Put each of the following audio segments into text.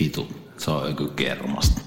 Vitu, se on joku kermasta.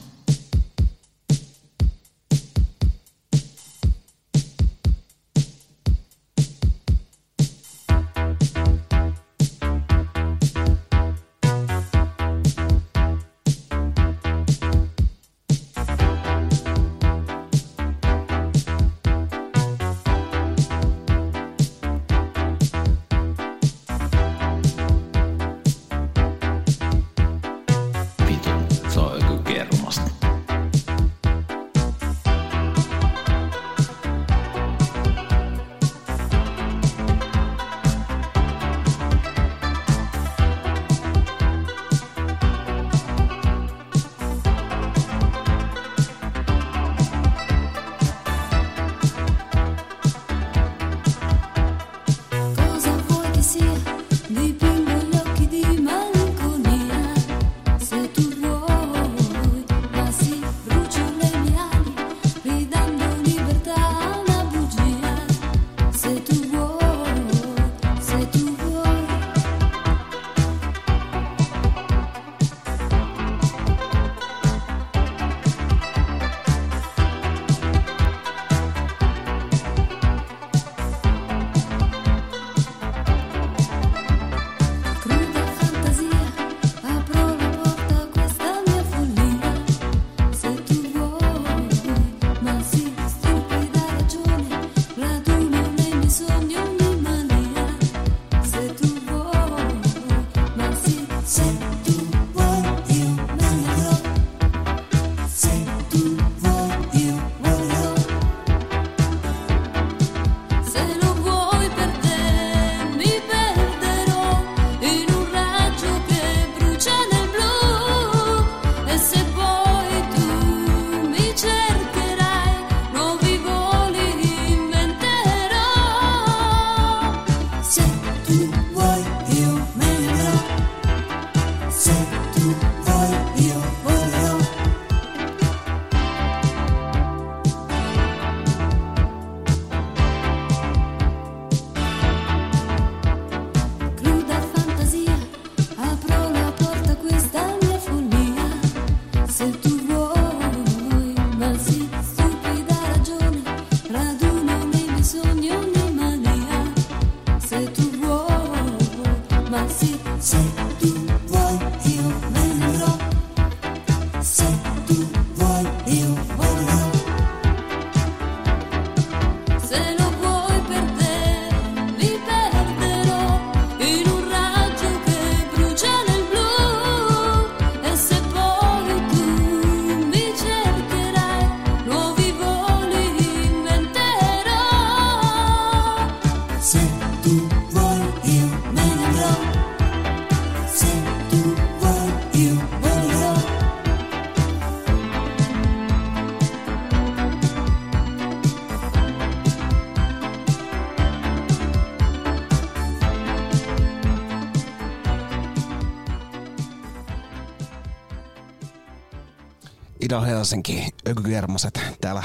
Ida Helsinki, Ökygermaset täällä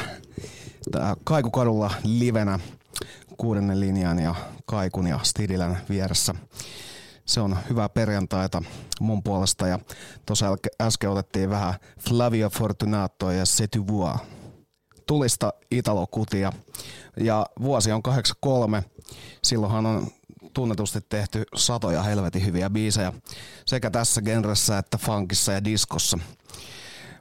tää Kaikukadulla livenä kuudennen linjan ja Kaikun ja Stidilän vieressä. Se on hyvää perjantaita mun puolesta ja tuossa äsken otettiin vähän Flavio Fortunato ja Se tu vois. Tulista Italo-kutia ja vuosi on 83. Silloinhan on tunnetusti tehty satoja helvetin hyviä biisejä sekä tässä genressä että funkissa ja diskossa.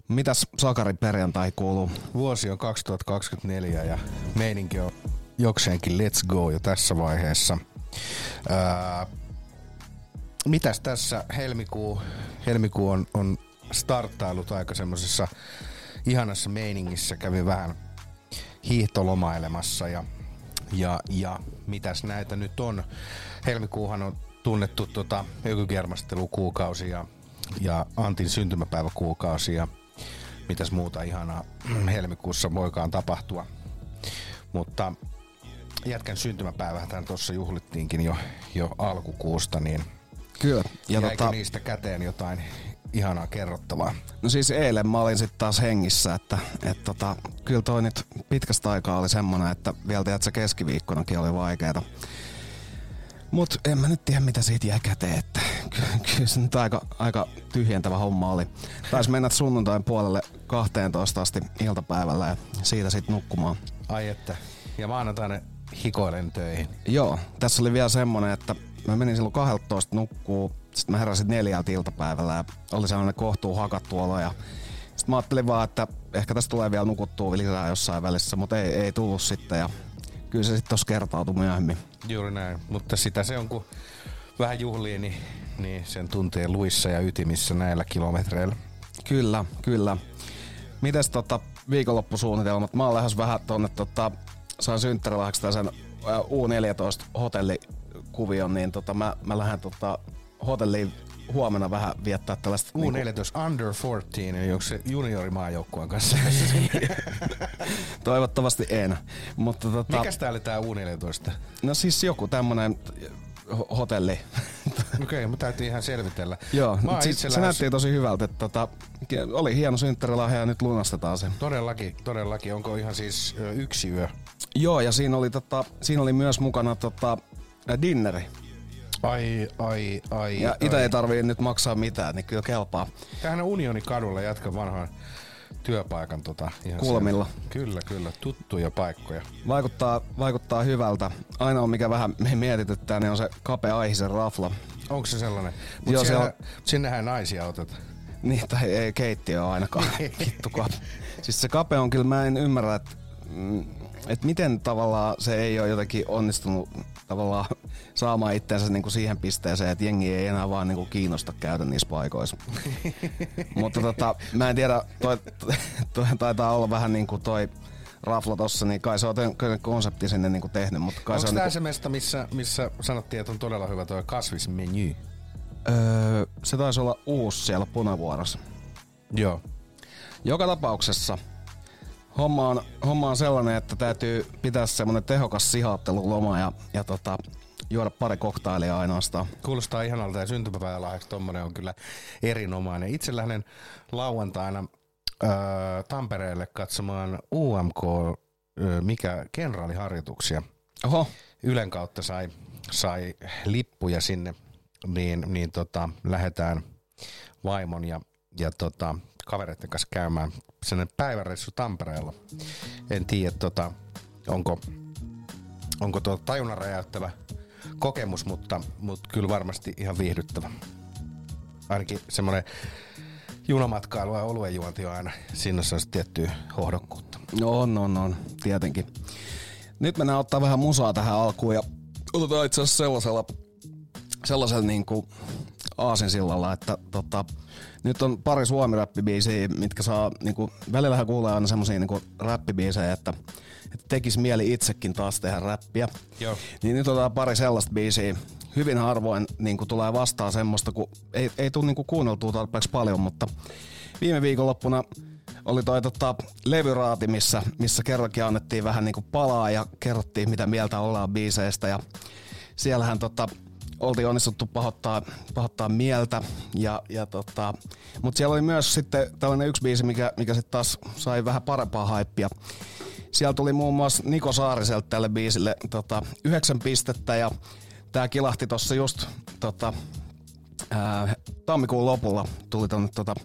Mitäs Sakari perjantai kuuluu? Vuosi on 2024 ja meininki on jokseenkin let's go jo tässä vaiheessa. Ää, mitäs tässä helmikuu, helmikuu on, on starttailut aika semmoisessa ihanassa meiningissä. Kävin vähän hiihtolomailemassa ja, ja, ja mitäs näitä nyt on. Helmikuuhan on tunnettu tota, ökykermastelukuukausi ja, ja Antin syntymäpäiväkuukausi ja mitäs muuta ihanaa helmikuussa voikaan tapahtua. Mutta jätkän syntymäpäivähän tuossa juhlittiinkin jo, jo alkukuusta, niin Kyllä. ja jäikö tota, niistä käteen jotain ihanaa kerrottavaa? no siis eilen mä olin sitten taas hengissä, että et tota, kyllä toi nyt pitkästä aikaa oli semmonen, että vielä tiedät, se keskiviikkonakin oli vaikeeta. Mut en mä nyt tiedä mitä siitä jäi käteen, että ky- kyllä se nyt aika, aika tyhjentävä homma oli. Taisi mennä sunnuntain puolelle 12 asti iltapäivällä ja siitä sitten nukkumaan. Ai että. Ja maanantaina hikoilen töihin. Joo, tässä oli vielä semmonen, että mä menin silloin 12 nukkuu, sitten mä heräsin neljältä iltapäivällä ja oli sellainen kohtuu hakattu olo ja sitten mä ajattelin vaan, että ehkä tästä tulee vielä nukuttua lisää jossain välissä, mutta ei, ei tullut sitten ja kyllä se sitten tossa kertautui myöhemmin. Juuri näin. Mutta sitä se on, kun vähän juhlii, niin, niin sen tuntee luissa ja ytimissä näillä kilometreillä. Kyllä, kyllä. Mites tota viikonloppusuunnitelmat? Mä oon lähes vähän tonne tota, sain synttärilahjaksi sen ää, U14 hotellikuvion, niin tota, mä, mä lähden tota, hotelliin huomenna vähän viettää tällaista... niinku- U14 Under 14, eli onko se juniorimaajoukkueen kanssa? toivottavasti en. Mutta tota, Mikäs tää oli tää U14? no siis joku tämmönen ho- hotelli. Okei, okay, mutta täytyy ihan selvitellä. Joo, Mä siis se lähes- näytti tosi hyvältä. Että tota, oli hieno synttärilahja ja nyt lunastetaan se. Todellakin, todellakin. Onko ihan siis yksi yö? Joo, ja siinä oli, tota, siinä oli myös mukana tota, dinneri. Ai, ai, ai. Ja ai. ei tarvii nyt maksaa mitään, niin kyllä kelpaa. Tähän on Unionikadulla jatka vanhan työpaikan tota, ihan Kulmilla. siellä. Kyllä, kyllä. Tuttuja paikkoja. Vaikuttaa, vaikuttaa hyvältä. Ainoa mikä vähän mietityttää, niin on se kapea aihisen rafla. Onko se sellainen? Joo, Mutta se siellä, on- sinnehän naisia otetaan. Niin, tai ei keittiö ainakaan. Vittu. Siis se kape on kyllä, mä en ymmärrä, että mm, et miten tavallaan se ei ole jotenkin onnistunut tavallaan saamaan itseensä niinku siihen pisteeseen, että jengi ei enää vaan niinku kiinnosta käydä niissä paikoissa. Mutta tota, mä en tiedä, toi, toi taitaa olla vähän niin kuin toi rafla tossa, niin kai se on kyllä konsepti sinne niinku tehnyt, mutta kai Onko se on tämä niinku, se mesta, missä, missä sanottiin, että on todella hyvä tuo kasvismeny? öö, se taisi olla uusi siellä punavuorossa. Joo. Joka tapauksessa homma on, homma on sellainen, että täytyy pitää semmonen tehokas sihaatteluloma ja, ja tota, juoda pari koktailia ainoastaan. Kuulostaa ihanalta ja syntymäpäivälahjaksi tommonen on kyllä erinomainen. Itse lähden lauantaina öö, Tampereelle katsomaan UMK, öö, mikä kenraaliharjoituksia. Oho, Ylen kautta sai, sai lippuja sinne, niin, niin tota, lähdetään vaimon ja, ja tota, kavereiden kanssa käymään sellainen päiväreissu Tampereella. En tiedä, tota, onko, onko tuo tajunnan räjäyttävä kokemus, mutta, mutta kyllä varmasti ihan viihdyttävä. Ainakin semmoinen junamatkailu ja oluen juonti on aina, siinä on sellaista tiettyä hohdokkuutta. no on, on, on, tietenkin. Nyt mennään ottaa vähän musaa tähän alkuun ja otetaan itse asiassa sellaisella, sellaisella niin kuin aasinsillalla, että tota, nyt on pari suomi-räppibiisiä, mitkä saa, niin kuin, välillähän kuulee aina semmosia niin räppibiisejä, että, että tekisi mieli itsekin taas tehdä räppiä. Joo. Niin nyt otetaan pari sellaista biisiä. Hyvin harvoin niin kuin tulee vastaan semmoista, kun ei, ei tule niin kuin kuunneltua tarpeeksi paljon, mutta viime viikonloppuna oli toi tota, levyraati, missä, missä kerrankin annettiin vähän niin kuin palaa ja kerrottiin, mitä mieltä ollaan biiseistä. Ja siellähän tota, oltiin onnistuttu pahoittaa, pahoittaa mieltä. Ja, ja tota, Mutta siellä oli myös sitten tällainen yksi biisi, mikä, mikä sitten taas sai vähän parempaa haippia. Siellä tuli muun muassa Niko Saariselta tälle biisille tota, yhdeksän pistettä ja tää kilahti tossa just tota, ää, tammikuun lopulla tuli tonne tota,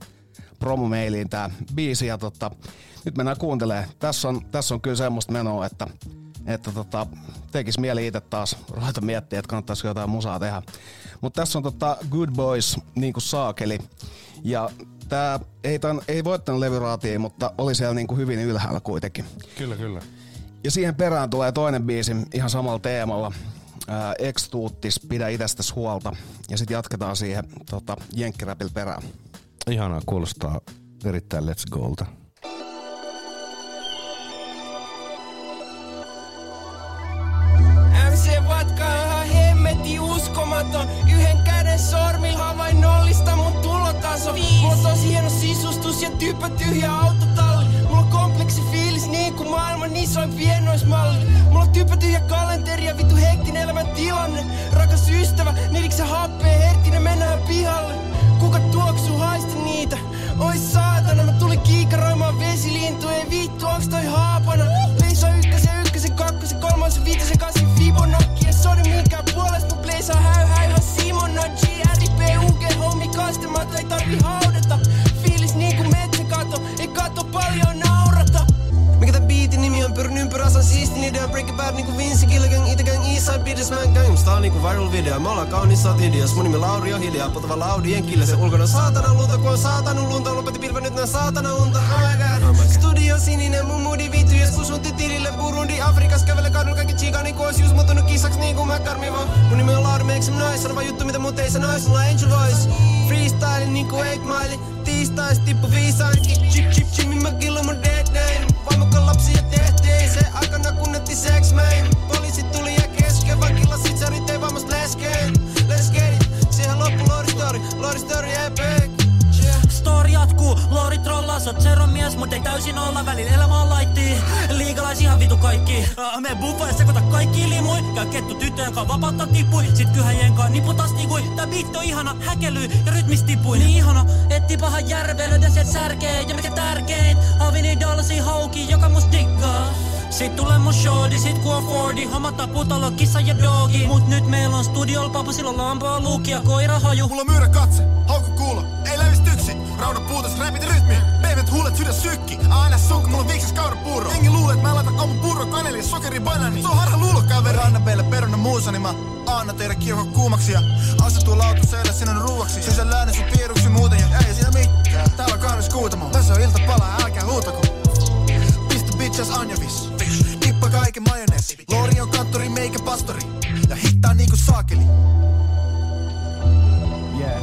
promomeiliin tää biisi ja tota, nyt mennään kuuntelemaan. Tässä on, tässä on kyllä semmoista menoa, että, että tota, tekis mieli itse taas ruveta miettiä, että kannattaisiko jotain musaa tehdä. Mutta tässä on tota Good Boys, niin kuin saakeli. Ja tää ei, tämän, ei voittanut levyraatia, mutta oli siellä niin kuin hyvin ylhäällä kuitenkin. Kyllä, kyllä. Ja siihen perään tulee toinen biisi ihan samalla teemalla. Ää, Ex-tuuttis, pidä itästäs huolta. Ja sitten jatketaan siihen tota, jenkkiräpillä perään. Ihanaa, kuulostaa erittäin Let's Golta. Uskomaton. Yhden käden sormilla havainnollista mun tulotaso. Mulla on tosi hieno sisustus ja typä tyhjä autotalli. Mulla on kompleksi fiilis niin kuin maailman isoin pienoismalli. Mulla on typä tyhjä kalenteri ja vitu hektinen elämän tilanne. Rakas ystävä, niidiks sä happee herkkinen mennään pihalle? Kuka tuoksuu haista niitä? Oi saatana, mä tulin kiikaroimaan vesilintuja Ei vittu, onks toi haapana? Leiso ykkösen, on se viitosen kasi Fibonacci Ja sori minkään puolesta mun pleisa häy Simon Simona G RIP UG hommi kastematta ei tarvi haudata Fiilis niinku metsäkato, ei kato paljon naurata biitin nimi on pyrin ympyrä, saan siistin idea. Break bad niinku Vinci Gilligan, itekään Eastside Beatles Mä en käy, on niinku viral video. Mä ollaan kaunis satidias, mun nimi Lauri on hiljaa. Potava Laudien kille se ulkona saatana lunta Kun on saatanu lunta, lopetti pilve nyt nää saatana unta. Oh, oh my god, studio sininen, mun moodi vitu, Jos kusunti tilille Burundi, Afrikas kävele kadun kaikki chica Niinku ois just muuttunut kisaks niinku mä karmiva Mun nimi on Lauri, make some noise Arva juttu mitä mut ei sanois, sulla angel voice. Freestyle niinku 8 mile. Tiistais tippu viisain Chip chip chip, mä killo mun dead name. Vaimokka lapsia tehtiin, se aikana kunnetti sex man. Poliisi tuli ja kesken, vankila sitsarit ei vammas leskeen. Let's get it, siihen loppu Lori Story, Lori Story epic. Story jatkuu, Lori sä oot mies, mut ei täysin olla välillä elämä on laitti. Liigalais ihan vitu kaikki. Äh, Me buffa ja sekoita kaikki limui. Ja kettu tyttöjen kaa vapauttaa tippui. Sit kyhäjien kaa niputas tikui. Tää beat on ihana, häkely ja rytmistipui. Niin ihana, et tipahan järveen, löydä sieltä särkee. Ja mikä tärkein, Avini Dallasi hauki, joka must diggaa. Sit tulee mun shorty, sit kun on Fordi. Hommattaa putalo, kissa ja dogi Mut nyt meillä on studiol papu, sillä luukki ja koira haju. Mulla myyrä katse, haukku kuulo, ei lävistä yksi Rauda puutas, räpit rytmi, pehmet huulet, sydän sykki. Aina sukka, mulla kaura puuro. Jengi luulee, että mä laitan aamun purro, kaneli sokeri banani Se on harha luulo, kaveri. Rannapeille peruna muusa, niin mä anna tehdä kiuho kuumaksi Ja asetuu lautaselle sinun ruuaksi. Sisän lääni sun piiruksi muuten ja ei siinä mitään Täällä on kaunis kuutamo, tässä on ilta palaa, älkää huutako Bitches anjovis Tippa kaiken majoneesi Lori on kanttori, meikä pastori Ja hittaa niinku saakeli Yeah,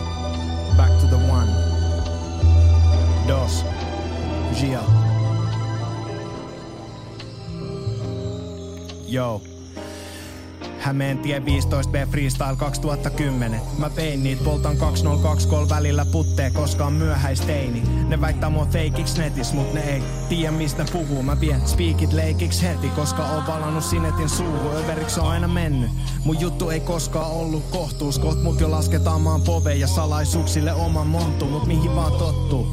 back to the one. Dos. Gia. Yo. Hämeentie 15B Freestyle 2010. Mä vein niit, poltan 2023 välillä puttee, koska on myöhäisteini. Ne väittää mua feikiksi netis, mut ne ei tiedä mistä puhuu. Mä vien speakit leikiksi heti, koska on valannut sinetin suuhun. Överiksi on aina mennyt. Mun juttu ei koskaan ollut kohtuus. Koht mut jo lasketaan maan pove ja salaisuuksille oman montu, mut mihin vaan tottuu.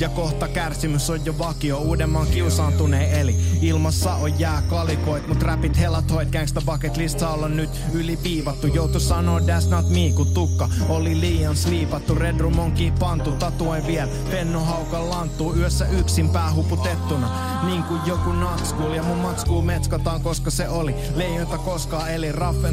Ja kohta kärsimys on jo vakio. Uudemman kiusaantuneen eli. Ilmassa on jää kalikoit Mut räpit helat hoit. Gangsta bucket lista olla nyt yliviivattu Joutu sanoo that's not me Kun tukka oli liian sliipattu. Red Room onkin pantu Tatuen vielä. Penno haukan lanttuu Yössä yksin päähuputettuna Niin kuin joku natskul Ja mun matskuu metskataan koska se oli. Leijonta koskaan eli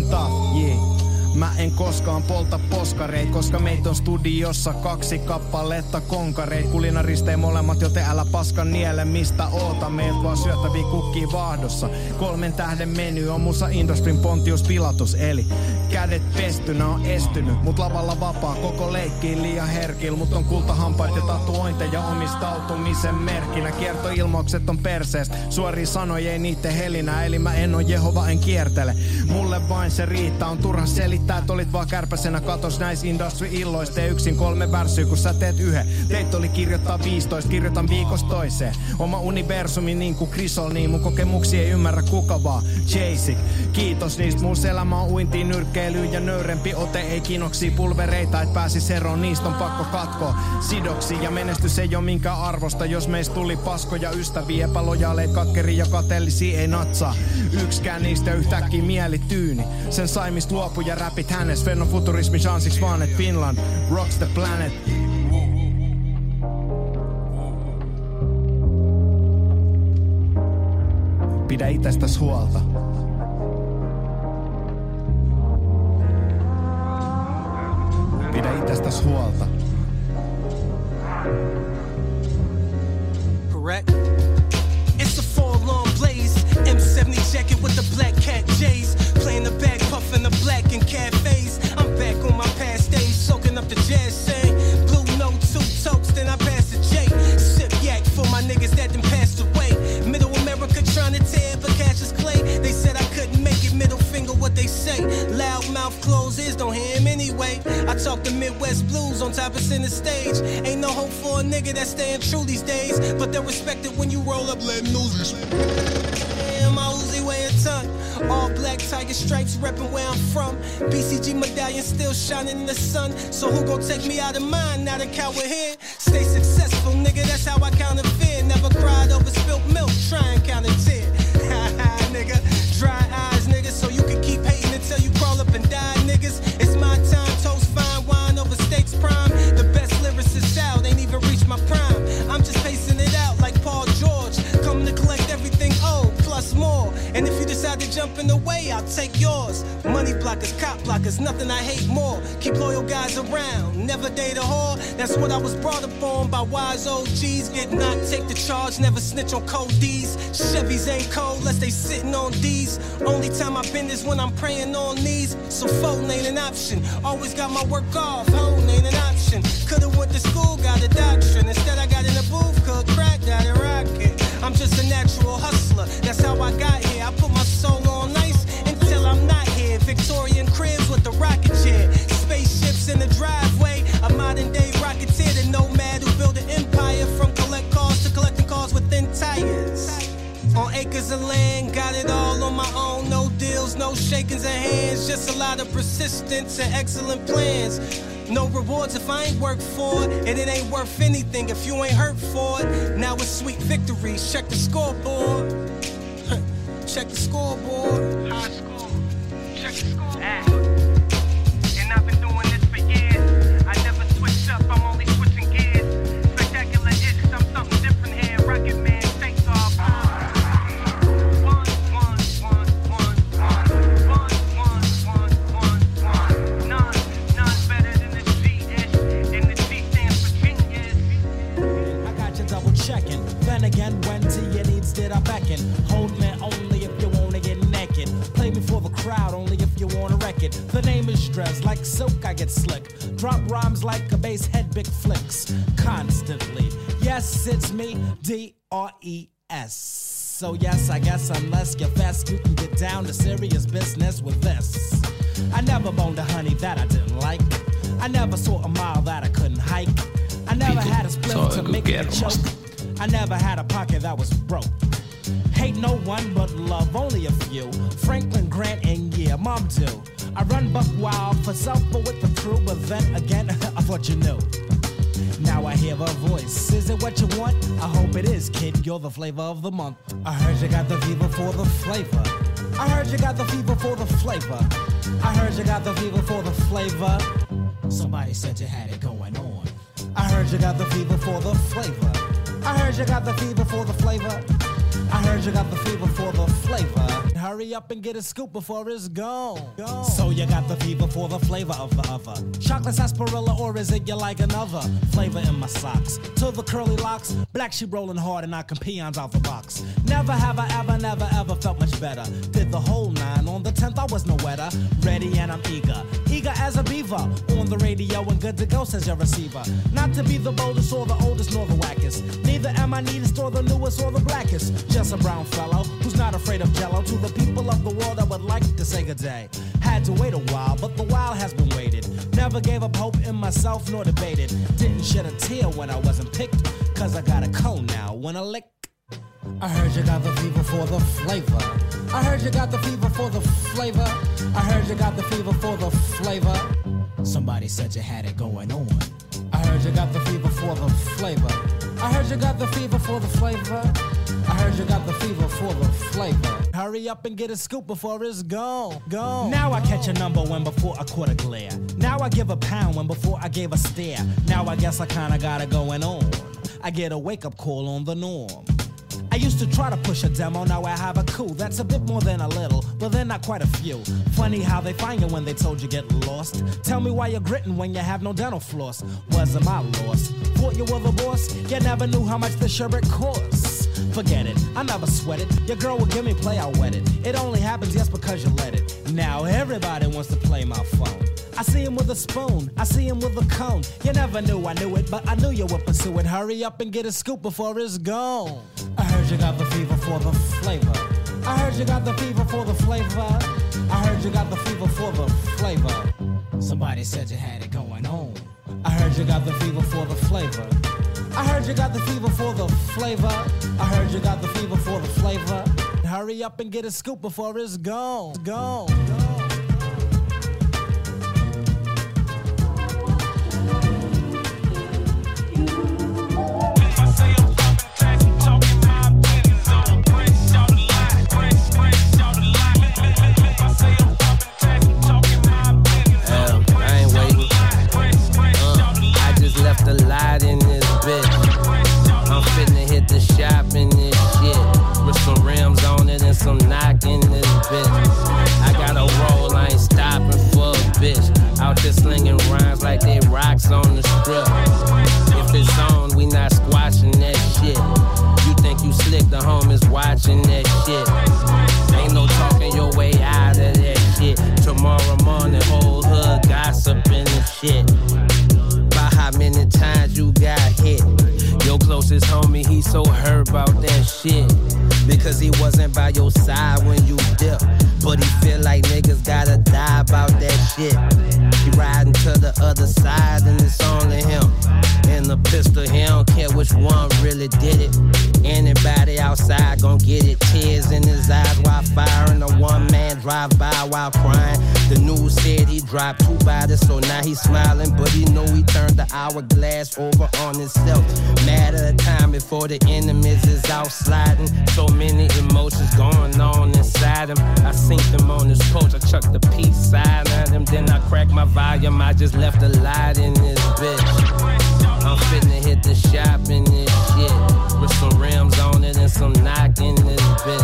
tough yeah. Mä en koskaan polta poskareit, koska meitä on studiossa kaksi kappaletta konkareit. Kulinaristei molemmat, joten älä paska niele mistä oota. Meiltä vaan syöttäviä kukkii vaahdossa. Kolmen tähden meny on musa Industrin Pontius Pilatus. Eli kädet pestynä on estynyt, mut lavalla vapaa. Koko leikkiin liian herkil, mut on kultahampaat ja tatuointeja omistautumisen merkkinä. Kiertoilmaukset on perseestä, suoria sanoja ei niitten helinä. Eli mä en oo Jehova, en kiertele. Mulle vain se riittää, on turha selittää, että olit vaan kärpäsenä katos näis industry illoista. Tee yksin kolme värsyä, kun sä teet yhden. Teit oli kirjoittaa 15, kirjoitan viikosta toiseen. Oma universumi niin kuin Krisol, niin mun kokemuksia ei ymmärrä kuka vaan. Jasik, kiitos niistä, mun elämä on uintiin, nyrkkeilyyn ja nöyrempi ote. Ei kinoksia pulvereita, et pääsis eroon, niistä on pakko katkoa. Sidoksi ja menestys ei oo minkään arvosta, jos meistä tuli paskoja ystäviä, epälojaaleet, katkeri ja kateellisia ei natsaa. Yksikään niistä yhtäkkiä mieli tyyni. Sen sai mistä luopu ja räpit hänes. Fennofuturismi chanssiks vaan, et Finland rocks the planet. Pidä itsestäs huolta. Pidä itsestäs huolta. correct? It's a four-long blaze. M70 jacket with the black cat J's. Playing the puffing the black in cafes. I'm back on my past days, soaking up the jazz saying. Blue note, two tokes, then I pass the J. Sip yak for my niggas that done passed away. Middle America trying to tear, but cash is clay. They said I couldn't make it, middle finger what they say. Loud mouth closed ears, don't hear him anyway. I talk the Midwest blues on top of center stage. Ain't no hope for a nigga that's staying true these days. But they're respected when you roll up, let news. A ton. All black tiger stripes reppin' where I'm from. BCG medallion still shining in the sun. So who gon' take me out of mine now the coward here? Stay successful, nigga, that's how I counter fear. Never cried over spilt milk, try and count a tear. Ha ha, nigga, dry eyes, nigga, so you can keep hating until you crawl up and die, niggas. It's my time, in the way, I'll take yours. Money niggas, nothing I hate more. Keep loyal guys around, never date a whore. That's what I was brought up on by wise OGs. Get knocked, take the charge, never snitch on cold D's. Chevys ain't cold unless they sitting on D's. Only time I've been is when I'm praying on knees. So phone ain't an option. Always got my work off, home ain't an option. Could've went to school, got a doctrine. Instead I got in the booth, could crack, got it rocket. I'm just a natural hustler, that's how I got Of land, got it all on my own. No deals, no shakings of hands, just a lot of persistence and excellent plans. No rewards if I ain't worked for it, and it ain't worth anything if you ain't hurt for it. Now it's sweet victories. Check the scoreboard. Check the scoreboard. High school. Check the scoreboard. Did I beckon? Hold me only if you wanna get naked. Play me for the crowd only if you wanna wreck it. The name is Dress, like silk I get slick. Drop rhymes like a bass head, big flicks. Constantly. Yes, it's me, D R E S. So yes, I guess unless you're fast, you can get down to serious business with this. I never boned a honey that I didn't like. I never saw a mile that I couldn't hike. I never had a split to make me choke. I never had a pocket that was broke. Hate no one but love only a few. Franklin Grant and yeah, mom do. I run buck wild for self, but with the crew. But then again, I thought you knew. Now I hear a voice. Is it what you want? I hope it is, kid. You're the flavor of the month. I heard you got the fever for the flavor. I heard you got the fever for the flavor. I heard you got the fever for the flavor. Somebody said you had it going on. I heard you got the fever for the flavor. I heard you got the fever for the flavor. I heard you got the fever for the flavor. Hurry up and get a scoop before it's gone. So you got the fever for the flavor of the other. Chocolate sarsaparilla, or is it you like another? Flavor in my socks. To the curly locks, black sheep rolling hard and knocking peons out the box. Never have I ever, never ever felt much better. Did the whole nine. On the 10th, I was no wetter. Ready and I'm eager. Eager as a beaver. On the radio and good to go, says your receiver. Not to be the boldest or the oldest nor the wackest. Neither am I neatest or the newest or the blackest. Just a brown fellow who's not afraid of jello. To the people of the world, I would like to say good day. Had to wait a while, but the while has been waited. Never gave up hope in myself nor debated. Didn't shed a tear when I wasn't picked. Cause I got a cone now when I lick. I heard you got the fever for the flavor. I heard you got the fever for the flavor. I heard you got the fever for the flavor. Somebody said you had it going on. I heard you got the fever for the flavor. I heard you got the fever for the flavor. I heard you got the fever for the flavor. Hurry up and get a scoop before it's gone. Gone. Now I catch a number when before I caught a glare. Now I give a pound when before I gave a stare. Now I guess I kinda got it going on. I get a wake up call on the norm. I used to try to push a demo, now I have a coup. That's a bit more than a little, but they're not quite a few. Funny how they find you when they told you get lost. Tell me why you're gritting when you have no dental floss. Wasn't my loss. Thought you were the boss, you never knew how much the sherbet costs. Forget it, I never sweat it. Your girl will give me play, I'll wet it. It only happens just because you let it. Now everybody wants to play my phone. I see him with a spoon, I see him with a cone. You never knew I knew it, but I knew you would pursue it. Hurry up and get a scoop before it's gone. I heard you got the fever for the flavor. I heard you got the fever for the flavor. I heard you got the fever for the flavor. Somebody said you had it going on. I heard you got the fever for the flavor. I heard you got the fever for the flavor. I heard you got the fever for the flavor. Hurry up and get a scoop before it's gone. Gone. gone. shopping this shit. With some rims on it and some knocking this bitch. I got a roll, I ain't stopping for a bitch. Out there slinging rhymes like they rocks on the strip. If it's on, we not squashing that shit. You think you slick, the homies watching that shit. Ain't no talking your way out of that shit. Tomorrow morning, whole hood gossiping and shit. Closest homie, he so hurt about that shit. Because he wasn't by your side when you dip. But he feel like niggas gotta die about that shit. He riding to the other side and it's only him. And the pistol, he don't care which one really did it. Anybody outside gon' get it. Tears in his eyes while firing. A one man drive by while crying. The news said he dropped two bodies, so now he's smiling. But he know he turned the hourglass over on himself. Matter of time before the enemies is out sliding. So many emotions going on inside him. I sink them on his porch. I chuck the peace sign at him. Then I crack my volume. I just left a light in this bitch. I'm finna hit the shop in this shit. With some rims on it and some knock in this bitch.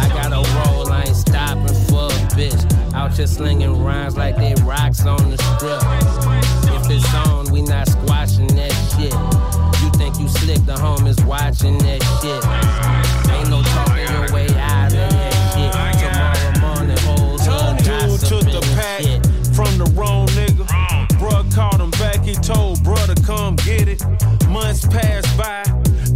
I got a roll, I ain't stopping for a bitch. Out here slinging rhymes like they rocks on the strip. If it's on, we not squashing that shit. You think you slick, the homies watching that shit. Ain't no talking your way out of that shit. Tomorrow morning, whole hood Dude took the pack shit. from the wrong nigga. Bruh called him back, he told Months passed by,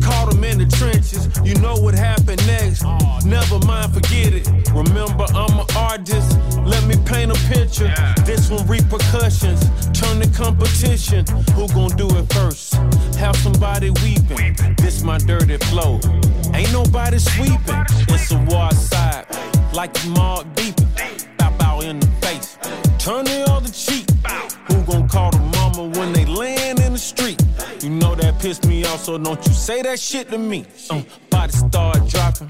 caught him in the trenches. You know what happened next. Never mind, forget it. Remember, I'm an artist. Let me paint a picture. This one repercussions. Turn the competition. Who gon' do it first? Have somebody weeping. This my dirty flow. Ain't nobody sweeping. It's a war side. Like you mark beeping. Pop out in the face. Turn the other cheek. Who gon' call the mama when they land in the street? You know that pissed me off, so don't you say that shit to me. Uh, body start dropping,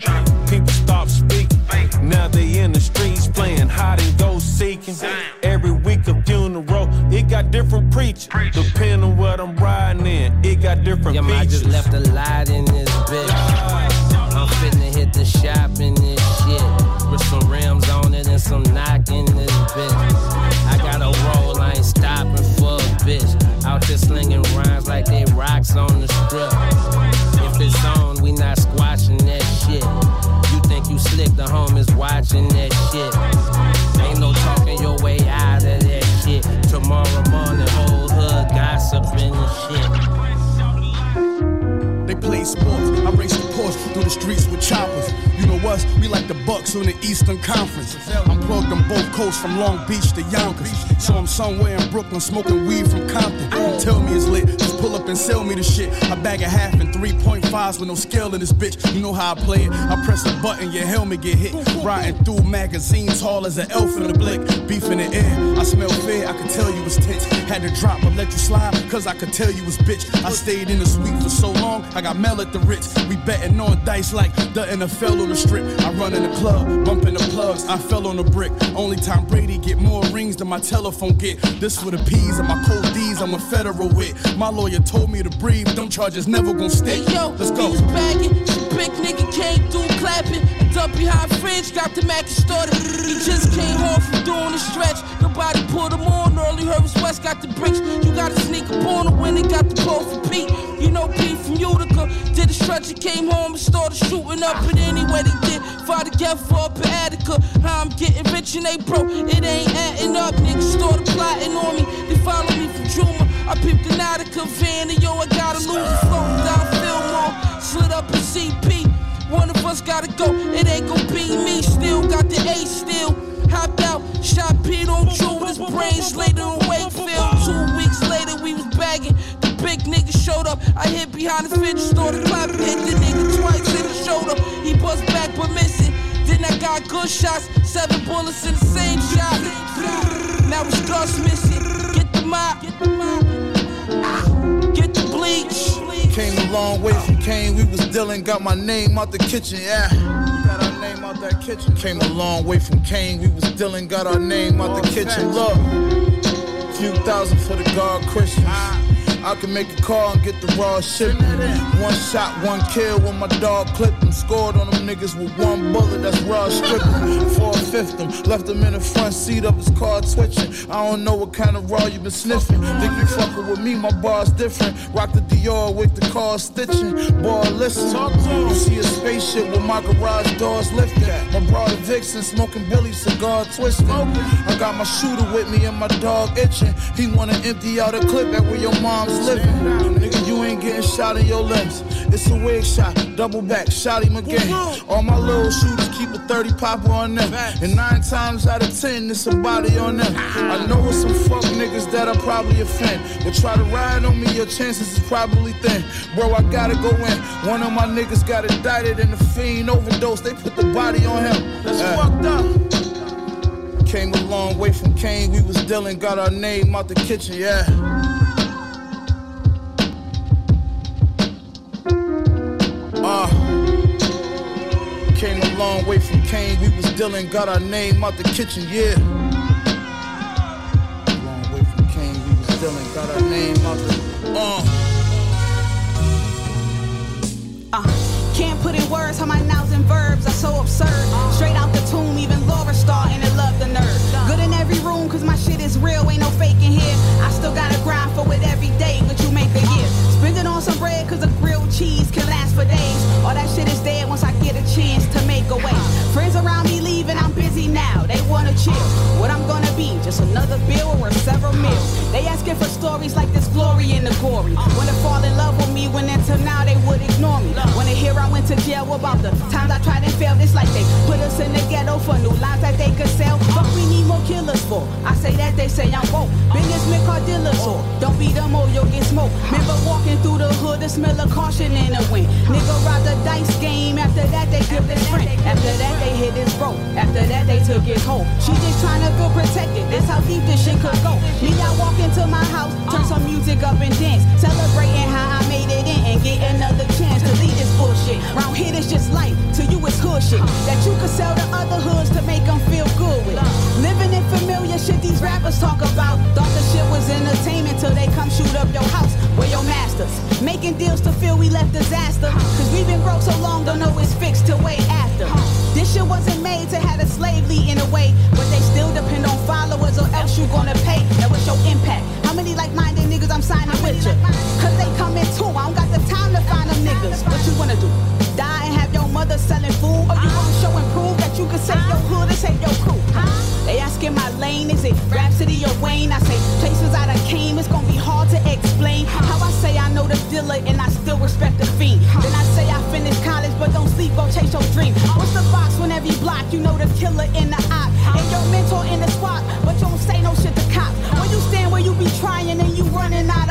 people stop speaking. Now they in the streets playing hide and go seeking. Every week a funeral, it got different preachers. Depending on what I'm riding in, it got different Yeah, I just left a light in this bitch. Like the Bucks on the Eastern Conference. I'm plugged on both coasts from Long Beach to Yonkers. So I'm somewhere in Brooklyn smoking weed from Compton. Don't tell me it's lit, just pull up and sell me the shit. I bag a half and 3.5s with no scale in this bitch. You know how I play it. I press a button, your helmet get hit. Riding through magazines, tall as an elf in the blick. Beef in the air, I smell fear, I could tell you was tense. Had to drop but let you slide, cause I could tell you was bitch. I stayed in the suite for so long, I got mail at the Ritz. We betting on dice like the NFL on the strip. I run in the club, bumping the plugs, I fell on a brick. Only time Brady get more rings than my telephone get. This for the P's and my cold D's, I'm a federal wit. My lawyer told me to breathe, them charges never gon' stick. Hey, yo, Let's go. he was bagging. Big nigga came through clapping. Up behind fridge, got the Mac and started. He just came home from doing a stretch. Nobody pulled him on early. Hervis West got the bricks. You gotta sneak up on him when they got the ball for Pete. You know Pete from Utica. Did a stretch and came home and started shooting up. But anyway, they did. Fought together up in Attica. How I'm getting rich and they broke. It ain't adding up. Niggas started plotting on me. They follow me from Juma. I peeped an Attica van and yo, I gotta lose it. Floating down Fillmore. Slid up in CP. One of us gotta go. It ain't gon' be me. Still got the A still. Hopped out, shot Pete on Drew his brains later in Wakefield. Two weeks later, we was bagging. The big nigga showed up. I hit behind the fence, started clapping. Hit the nigga twice in the shoulder. He buzzed back but missing. Then I got good shots, seven bullets in the same shot. Now it's Gus missing. Get the mop, get the mop, get the bleach. Came a long way from Kane, we was dealing, got my name out the kitchen, yeah. Name out that kitchen. Came a long way from Kane, we was dealing, got our name out the kitchen. Look, few thousand for the God Christians. I can make a call and get the raw shipment. One shot, one kill when my dog clipped him. Scored on them niggas with one bullet, that's raw stripping. Four fifth him, left him in the front seat of his car twitching. I don't know what kind of raw you been sniffing. Think you fucking with me, my bar's different. Rock the Dior with the car stitching. Boy, listen. You see a spaceship with my garage doors lifted. My brother Vixen smoking Billy cigar twisting. I got my shooter with me and my dog itching. He wanna empty out a clip at where your living. Nigga, you ain't getting shot in your limbs. It's a wig shot, double back, shot him again. All my little shooters keep a 30 popper on them. And nine times out of ten, it's a body on them. I know it's some fuck niggas that I probably offend. But try to ride on me, your chances is probably thin. Bro, I gotta go in. One of my niggas got indicted in the fiend overdose. They put the body on him. That's uh, fucked up. Came a long way from Kane. We was dealing, got our name out the kitchen, yeah. Uh, came a long way from Kane. We was dealing, got our name out the kitchen, yeah. Long way from Kane. We was dealing, got our name out the. Uh. Uh, can't put in words how my nouns and verbs are so absurd. To jail about the times I tried and failed. It's like they put us in the ghetto for new lives that they could sell. But we need more killers for. I say that they say I'm woke. Businessmen car dealers or don't be them or you'll get smoked. Remember walking through the hood, the smell of caution in the wind. Nigga robbed the dice game. After that they give his friend. After that they hit his bro. After that they took his hoe. She just trying to feel protected. That's how deep this shit could go. Me I walk into my house, turn some music up and dance, celebrating how I made it in and get another chance this bullshit. Round here it's just life. To you it's hood shit that you could sell to other hoods to make them feel good with. Living in familiar shit these rappers talk about. Thought the shit was entertainment till they come shoot up your house. Where your masters making deals to feel we left disaster. Cause we been broke so long, don't know it's fixed till way after. This shit wasn't made to have a slave lead in a way, but they still depend on followers or else you gonna pay. Now what's your impact? How many like-minded niggas I'm signing with you? Cause they coming too. I don't find them niggas. What you wanna do? Die and have your mother selling food? Or you wanna show and prove that you can save your hood and save your crew? They asking my lane, is it Rhapsody or Wayne? I say places I done came, it's gonna be hard to explain. How I say I know the dealer and I still respect the fiend. Then I say I finished college, but don't sleep, go chase your dream. What's the box when every block you know the killer in the op? And your mentor in the squad, but you don't say no shit to cops. When you stand where you be trying and you running out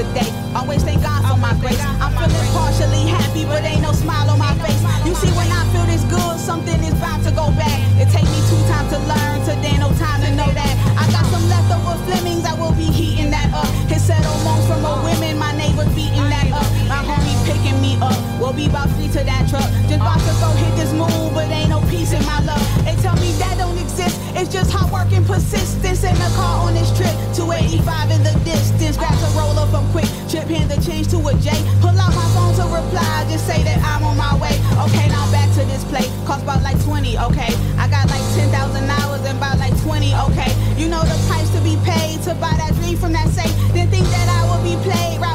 today, always thank God for my grace. I'm feeling partially happy, but ain't no smile on my face. You see, when I feel this good, something is bound to go bad. It take me two times to learn, today no time to know that. I got some leftover Flemings, I will be heating that up. His settle moans from a women, my neighbors beating that up. My homie picking me up, we'll be about to that truck. Just about to go hit this moon, but ain't no peace in my love. They tell me that exist, it's just hard work and persistence. In the car on this trip, 285 in the distance. Grab a roller from quick, chip hand the change to a J. Pull out my phone to reply, just say that I'm on my way. Okay, now back to this play, cost about like 20, okay. I got like 10,000 hours and about like 20, okay. You know the price to be paid to buy that dream from that safe. Then think that I will be played right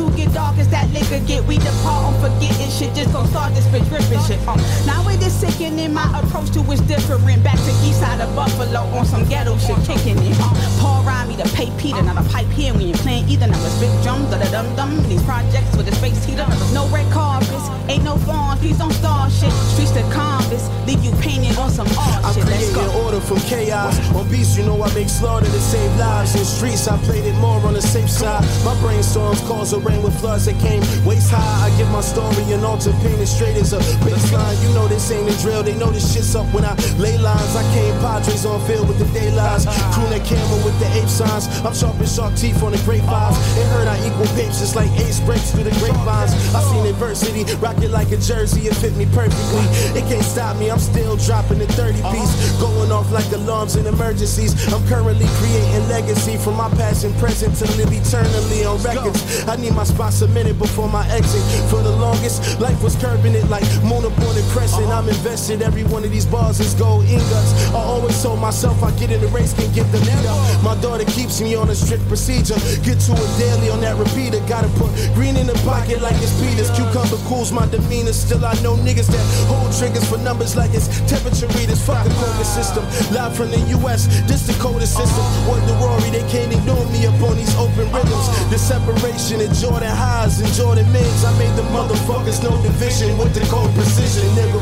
who get dark as that liquor get. We depart on forgetting shit, just gon' start this bitch ripping shit. Uh, now with this sickening, my approach to it's different. Back to east side of Buffalo on some ghetto shit, kicking it. Uh, Paul rhyme me to pay Peter, not a pipe here. We ain't playing either. Now it's big drum, da da dum dum. These projects with the space heater. No red carpets, ain't no fawns, please don't start shit. Streets to canvas, leave you painted on some art I'm shit. Let's go. order from chaos. On beats, you know I make slaughter to save lives. In streets, I played it more on the safe side. My brainstorms cause a rain with floods that came waist high. I give my story an altar painted straight as a baseline. You know this ain't a drill, they know this shit's up when I lay lines. I came Padres on field with the daylights. Crew that camera with the ape signs. I'm sharp as shark teeth on the grapevines. It heard I equal papes just like ace breaks through the grapevines. I seen adversity, rock it like a jersey, it fit me perfectly. It can't stop me, I'm still dropping the 30 piece. Going off like alarms in emergencies. I'm currently creating legacy from my past and present to live eternally on records. I need my spot cemented before my exit. For the longest, life was curbing it like moon upon and crescent. Uh-huh. I'm invested, every one of these bars is gold ingots. I always told myself I get in the race, can get the lead up. My daughter keeps me on a strict procedure. Get to it daily on that repeater. Gotta put green in the pocket like it's Peter's. Cucumber cools my demeanor. Still, I know niggas that hold triggers for numbers like it's temperature readers. Fuck the quota system. Live from the US, this the system. Uh-huh. What the Rory, they can't ignore me up on these open rhythms. The separation Jordan highs and Jordan mids. I made the motherfuckers no division with the cold precision, nigga.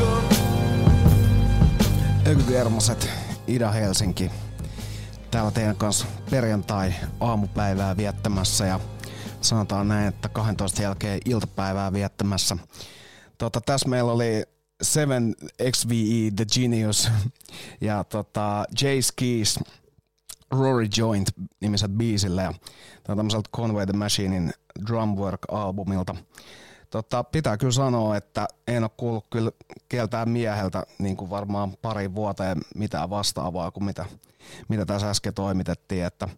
Ökykyermoset, Ida-Helsinki. Täällä teidän kanssa perjantai-aamupäivää viettämässä ja sanotaan näin, että 12 jälkeen iltapäivää viettämässä. Tota, tässä meillä oli 7 XVE The Genius ja tota, Jay Skis Rory Joint nimiset biisillä ja tämä on tämmöiseltä Conway the Machinein Drumwork-albumilta. Tota, pitää kyllä sanoa, että en ole kuullut kyllä keltään mieheltä niin kuin varmaan pari vuoteen mitään vastaavaa kuin mitä, mitä tässä äsken toimitettiin. Että,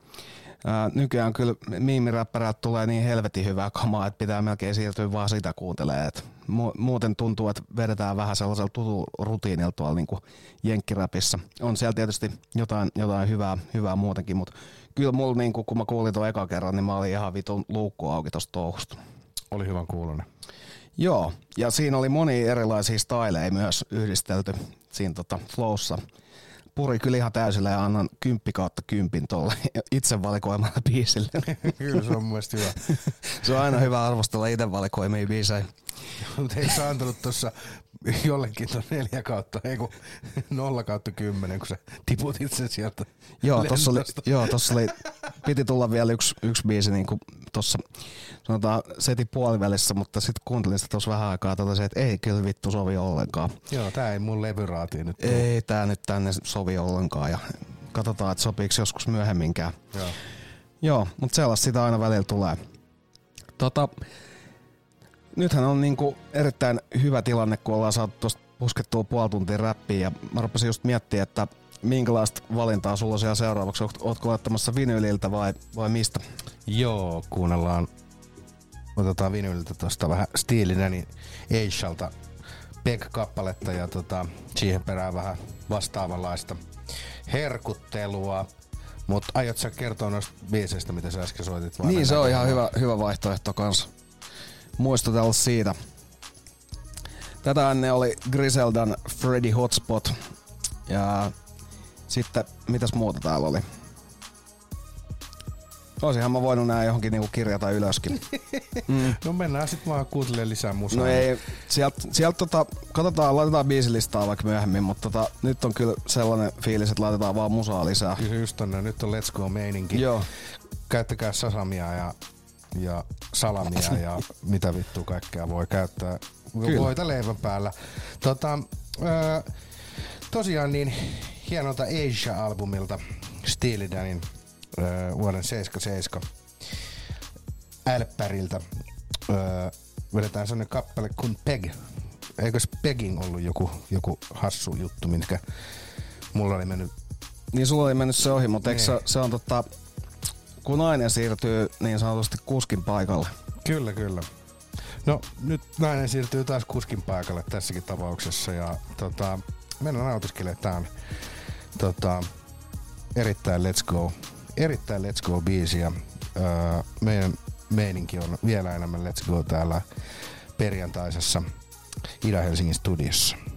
ää, nykyään kyllä miimiräppäräät tulee niin helvetin hyvää kamaa, että pitää melkein siirtyä vaan sitä kuuntelemaan. Mu- muuten tuntuu, että vedetään vähän sellaisella tutu rutiinilla tuolla niin kuin jenkkiräpissä. On siellä tietysti jotain, jotain hyvää, hyvää muutenkin, mutta kyllä mulla niin kuin, kun mä kuulin tuon eka kerran, niin mä olin ihan vitun luukku auki tosta touhusta. Oli hyvän kuulonen. Joo, ja siinä oli moni erilaisia styleja myös yhdistelty siinä tota flowssa. Puri kyllä ihan täysillä ja annan kymppi kautta kympin tuolle itse valikoimalla biisille. Kyllä se on mun hyvä. se on aina hyvä arvostella itse valikoimia biisejä. Mutta ei sä antanut tuossa jollekin tuon neljä kautta, ei kun nolla kautta kymmenen, kun sä tiputit sen sieltä Joo, tossa oli, joo, tossa oli, piti tulla vielä yksi, yksi biisi niin kuin tossa, sanotaan setin puolivälissä, mutta sitten kuuntelin sitä tuossa vähän aikaa, totesin, että ei kyllä vittu sovi ollenkaan. Joo, tää ei mun levyraatiin nyt tuu. Ei tää nyt tänne sovi ollenkaan ja katsotaan, että sopiiko joskus myöhemminkään. Joo. Joo, mutta sellaista sitä aina välillä tulee. Tota, nythän on niinku erittäin hyvä tilanne, kun ollaan saatu tuosta puskettua puoli tuntia räppiä ja mä rupesin just miettimään, että minkälaista valintaa sulla on siellä seuraavaksi? Oot- Ootko laittamassa vinyliltä vai, vai mistä? Joo, kuunnellaan. Otetaan vinyliltä tuosta vähän stiilinä, niin Eishalta Peg-kappaletta ja tota, siihen perään vähän vastaavanlaista herkuttelua. Mutta aiot sä kertoa noista biiseistä, mitä sä äsken soitit? vai Niin, se on ihan hyvä, hyvä vaihtoehto kanssa. Muistutella siitä. Tätä ennen oli Griseldan Freddy Hotspot. Ja sitten, mitäs muuta täällä oli? Olisinhan mä voinut nää johonkin niinku kirjata ylöskin. Mm. No mennään sitten vaan kuuntelemaan lisää musaa. No ei, sieltä sielt tota, katsotaan, laitetaan biisilistaa vaikka myöhemmin, mutta tota, nyt on kyllä sellainen fiilis, että laitetaan vaan musaa lisää. Kyllä just tonne, nyt on Let's Go meininki. Joo. Käyttäkää sasamia ja, ja salamia ja mitä vittua kaikkea voi käyttää. Kyllä. Voita leivän päällä. Tota, öö, tosiaan niin hienolta Asia-albumilta Steely Danin öö, vuoden 77 Älppäriltä öö, vedetään sellainen kappale kuin Peg. Eikös Pegging ollut joku, joku hassu juttu, mitkä mulla oli mennyt Niin sulla oli mennyt se ohi, mutta eikö se, Niin. se on tota, kun nainen siirtyy niin sanotusti kuskin paikalle. Kyllä, kyllä. No nyt nainen siirtyy taas kuskin paikalle tässäkin tapauksessa ja tota, mennään nautiskelemaan tämän tota, erittäin Let's Go, erittäin Let's Go biisiä. Öö, meidän meininki on vielä enemmän Let's Go täällä perjantaisessa Ida-Helsingin studiossa.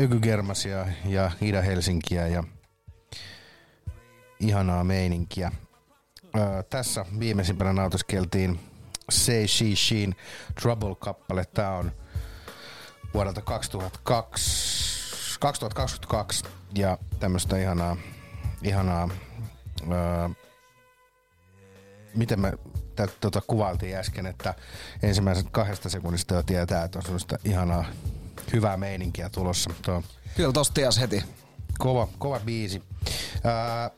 Ökygermasia ja Ida-Helsinkiä ja ihanaa meininkiä. Ää, tässä viimeisimpänä nautiskeltiin Say She Sheen Trouble-kappale. Tämä on vuodelta 2002, 2022 ja tämmöistä ihanaa, ihanaa ää, miten me tätä tota, kuvailtiin äsken, että ensimmäiset kahdesta sekunnista jo tietää, että on sellaista ihanaa hyvää meininkiä tulossa. Tuo. Kyllä tosta ties heti. Kova, kova biisi. Ää,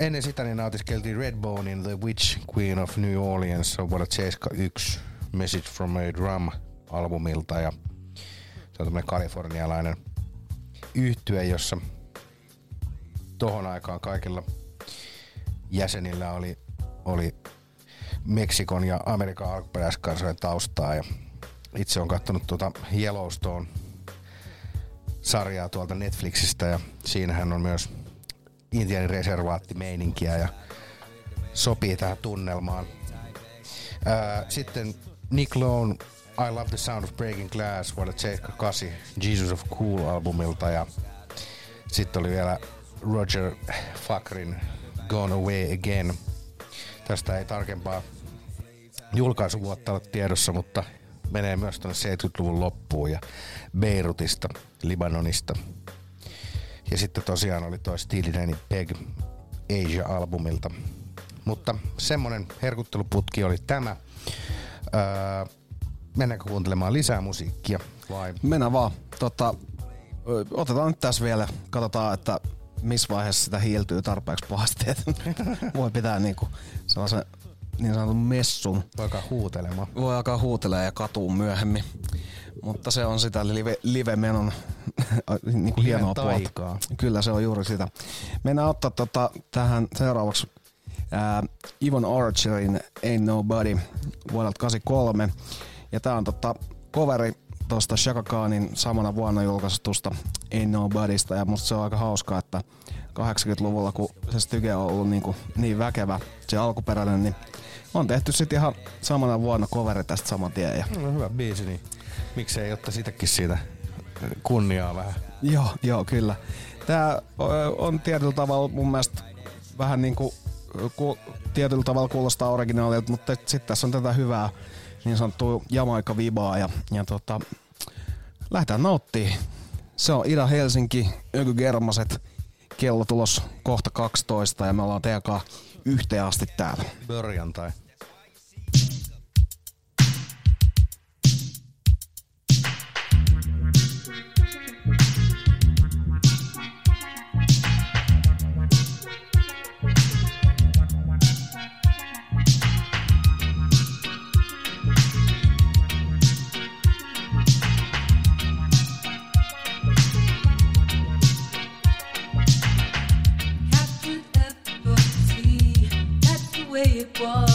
ennen sitä niin nautiskeltiin Redbonein The Witch Queen of New Orleans vuodelta 71 Message from a Drum albumilta ja se on tämmöinen kalifornialainen yhtye, jossa tohon aikaan kaikilla jäsenillä oli, oli Meksikon ja Amerikan alkuperäiskansojen taustaa ja itse on katsonut tuota Yellowstone sarjaa tuolta Netflixistä ja siinähän on myös Intianin reservaattimeininkiä ja sopii tähän tunnelmaan. Ää, sitten Nick Lone, I Love the Sound of Breaking Glass vuodelta 78 Jesus of Cool-albumilta ja sitten oli vielä Roger Fakrin Gone Away Again. Tästä ei tarkempaa julkaisuvuotta ole tiedossa, mutta menee myös tuonne 70-luvun loppuun ja Beirutista, Libanonista. Ja sitten tosiaan oli toi Steely Danny Peg Asia-albumilta. Mutta semmonen herkutteluputki oli tämä. Öö, mennäänkö kuuntelemaan lisää musiikkia vai? Mennään vaan. Tota, otetaan nyt tässä vielä, katsotaan, että missä vaiheessa sitä hiiltyy tarpeeksi pahasti. Voi pitää niinku sellaisen niin sanotun messun. Voi alkaa huutelemaan. Voi alkaa huutelemaan ja katuu myöhemmin. Mutta se on sitä live, live-menon niin kuin hienoa puolta. taikaa. Kyllä se on juuri sitä. Mennään ottaa tota, tähän seuraavaksi ää, Ivan Archerin Ain't Nobody vuodelta 83. Ja tää on tota, coveri tuosta Shaka Khanin samana vuonna julkaistusta Ain't Nobodysta. Ja musta se on aika hauskaa, että 80-luvulla, kun se styke on ollut niin, kuin niin väkevä, se alkuperäinen, niin on tehty sitten ihan samana vuonna coveri tästä saman tien. Ja No, hyvä biisi, niin miksei otta sitäkin siitä kunniaa vähän. Joo, joo, kyllä. Tää on tietyllä tavalla mun mielestä vähän niin kuin ku, tietyllä tavalla kuulostaa originaalilta, mutta sitten tässä on tätä hyvää niin sanottua Jamaika vibaa ja, ja tota, lähdetään nauttii. Se on Ida Helsinki, Öky Germaset, kello tulos kohta 12 ja me ollaan TK yhteen asti täällä. Börjantai. Was.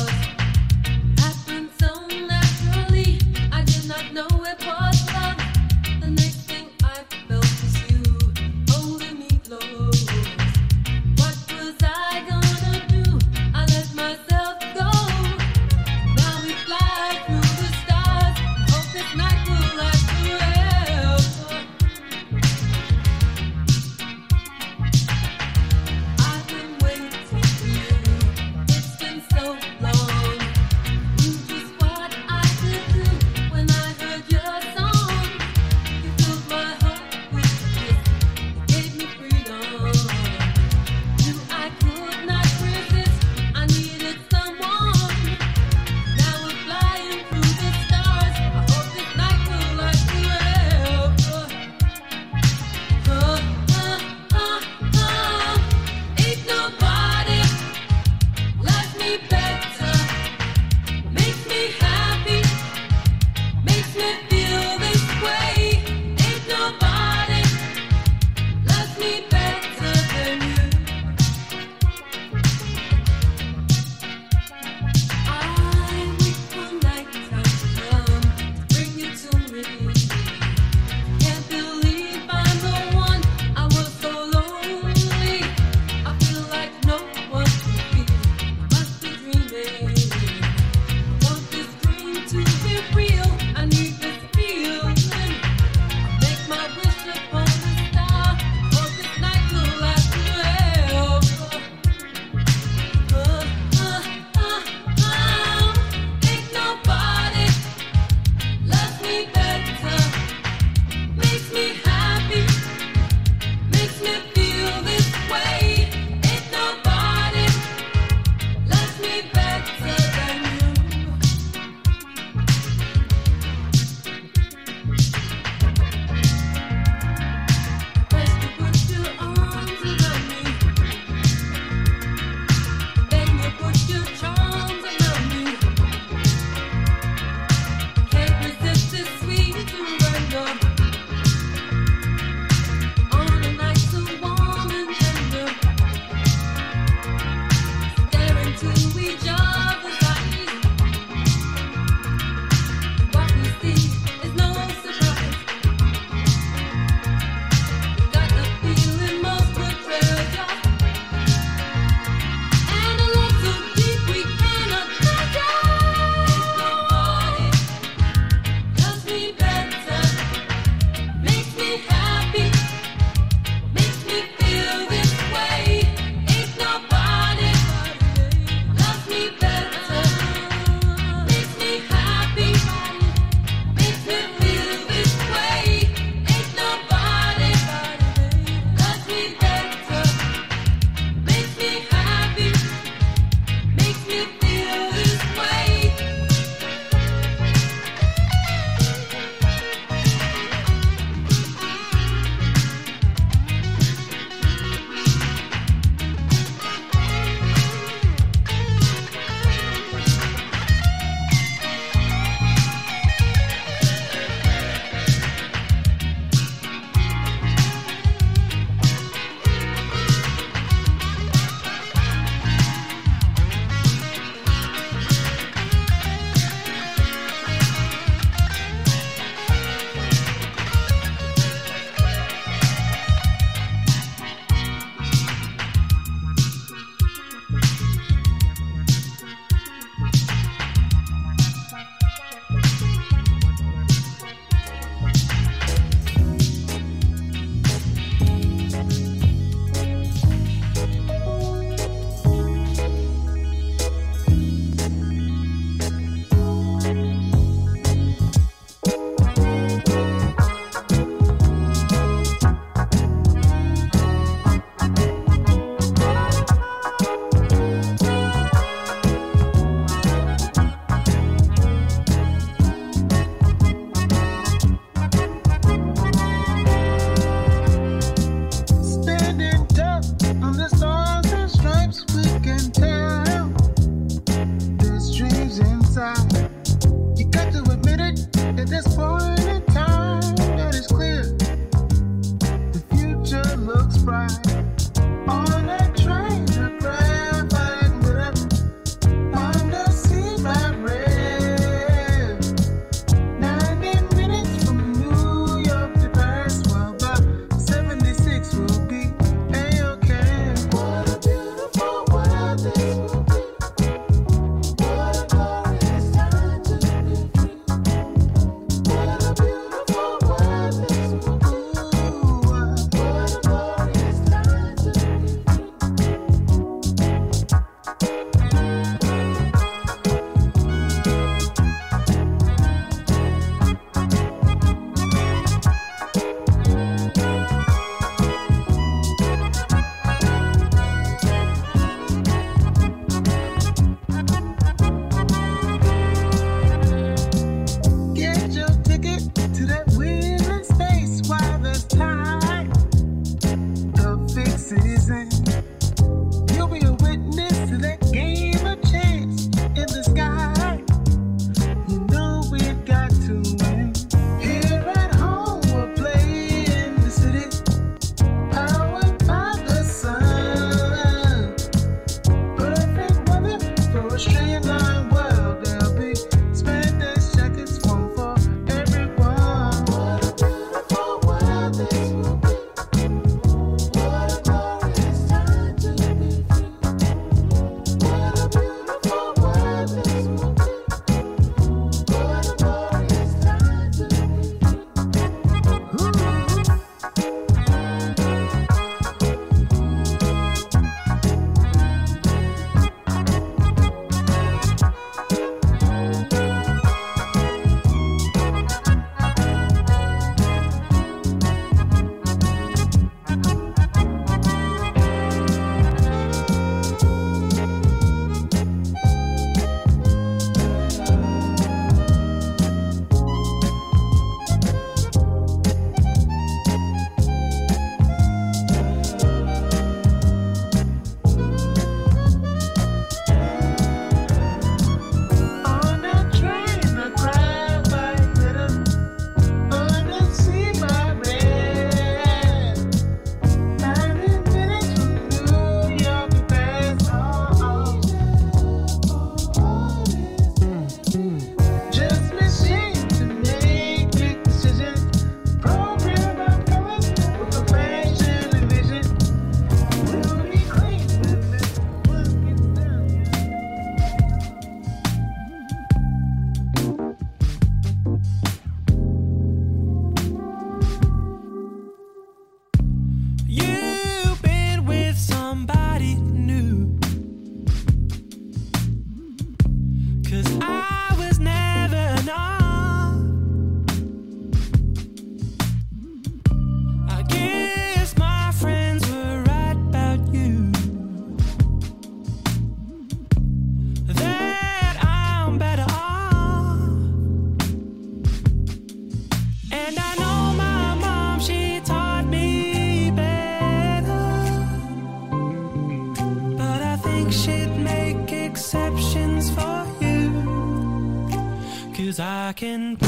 can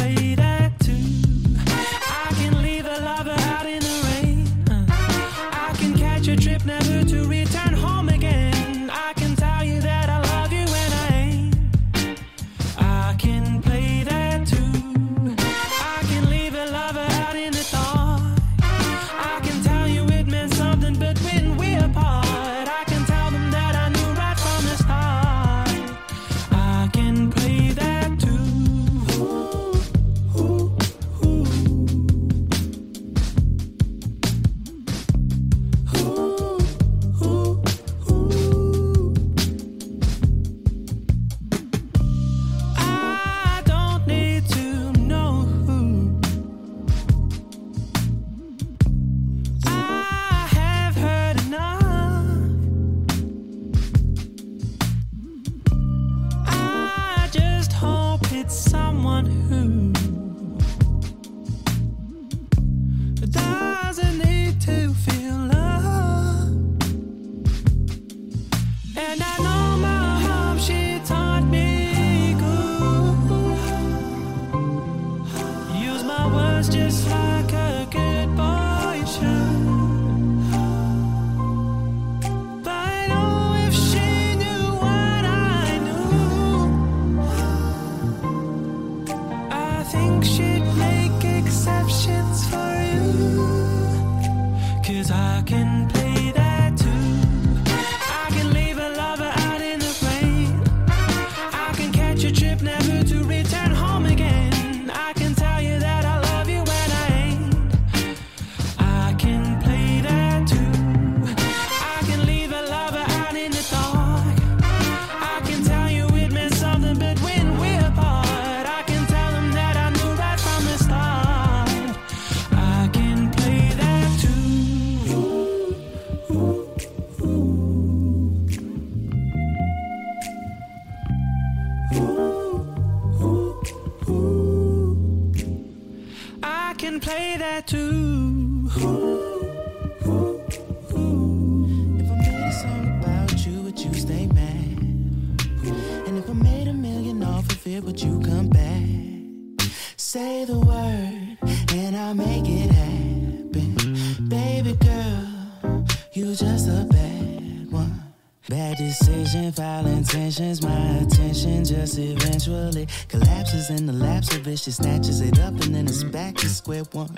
intentions. My attention just eventually collapses in the lapse of it. She snatches it up and then it's back to square one.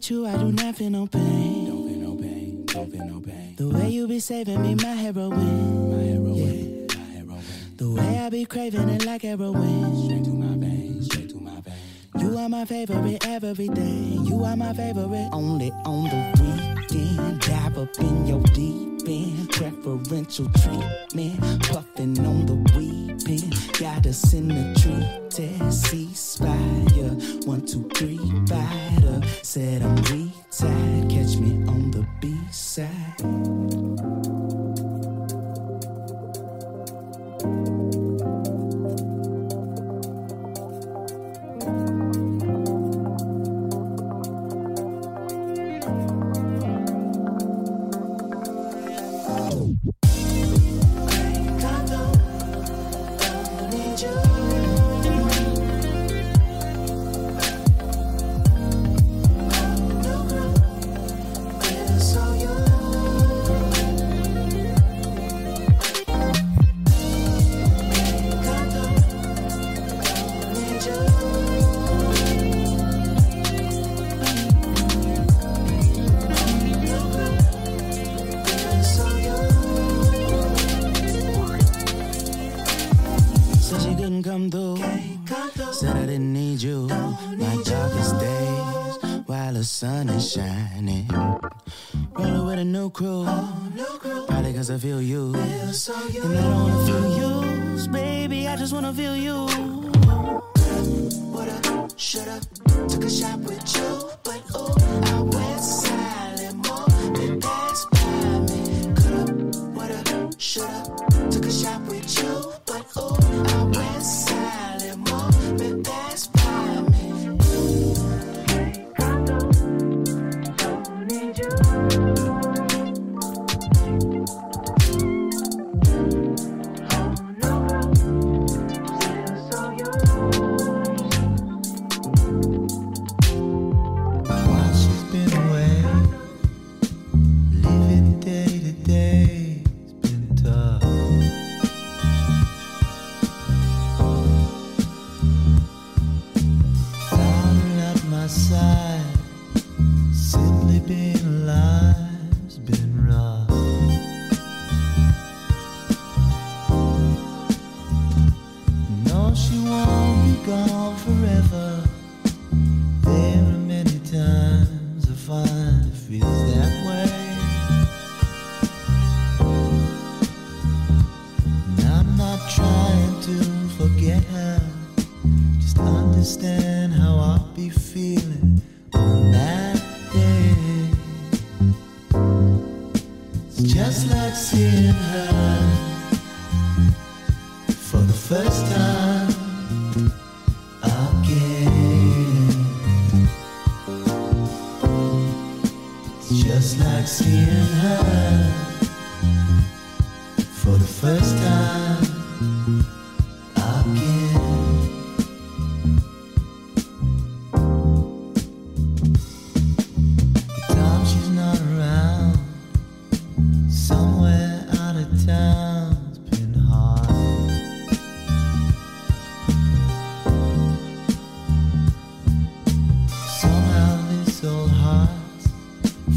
with you, I do not feel no pain. Don't feel no pain, don't feel no pain. The way you be saving me, my heroin. My heroin, yeah. my heroin. The way I be craving it like heroin. Straight to my veins, straight to my veins. You are my favorite every day. You are my favorite only on the weekend. Dive up in your deep end, preferential treatment, puffing on the weed Got us in the tree, Tessie Spire. One, two, three, fighter. Said I'm retired. Catch me on the B side.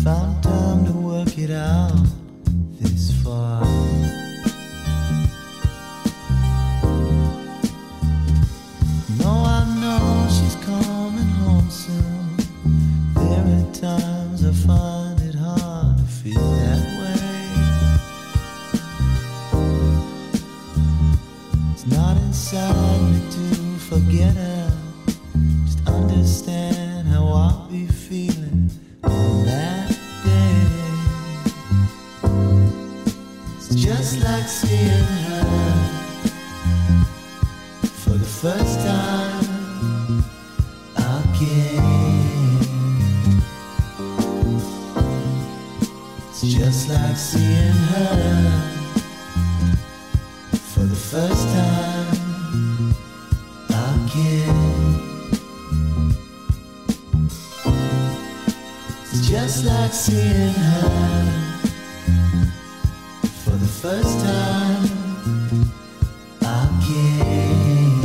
Found time to work it out seeing her for the first time again.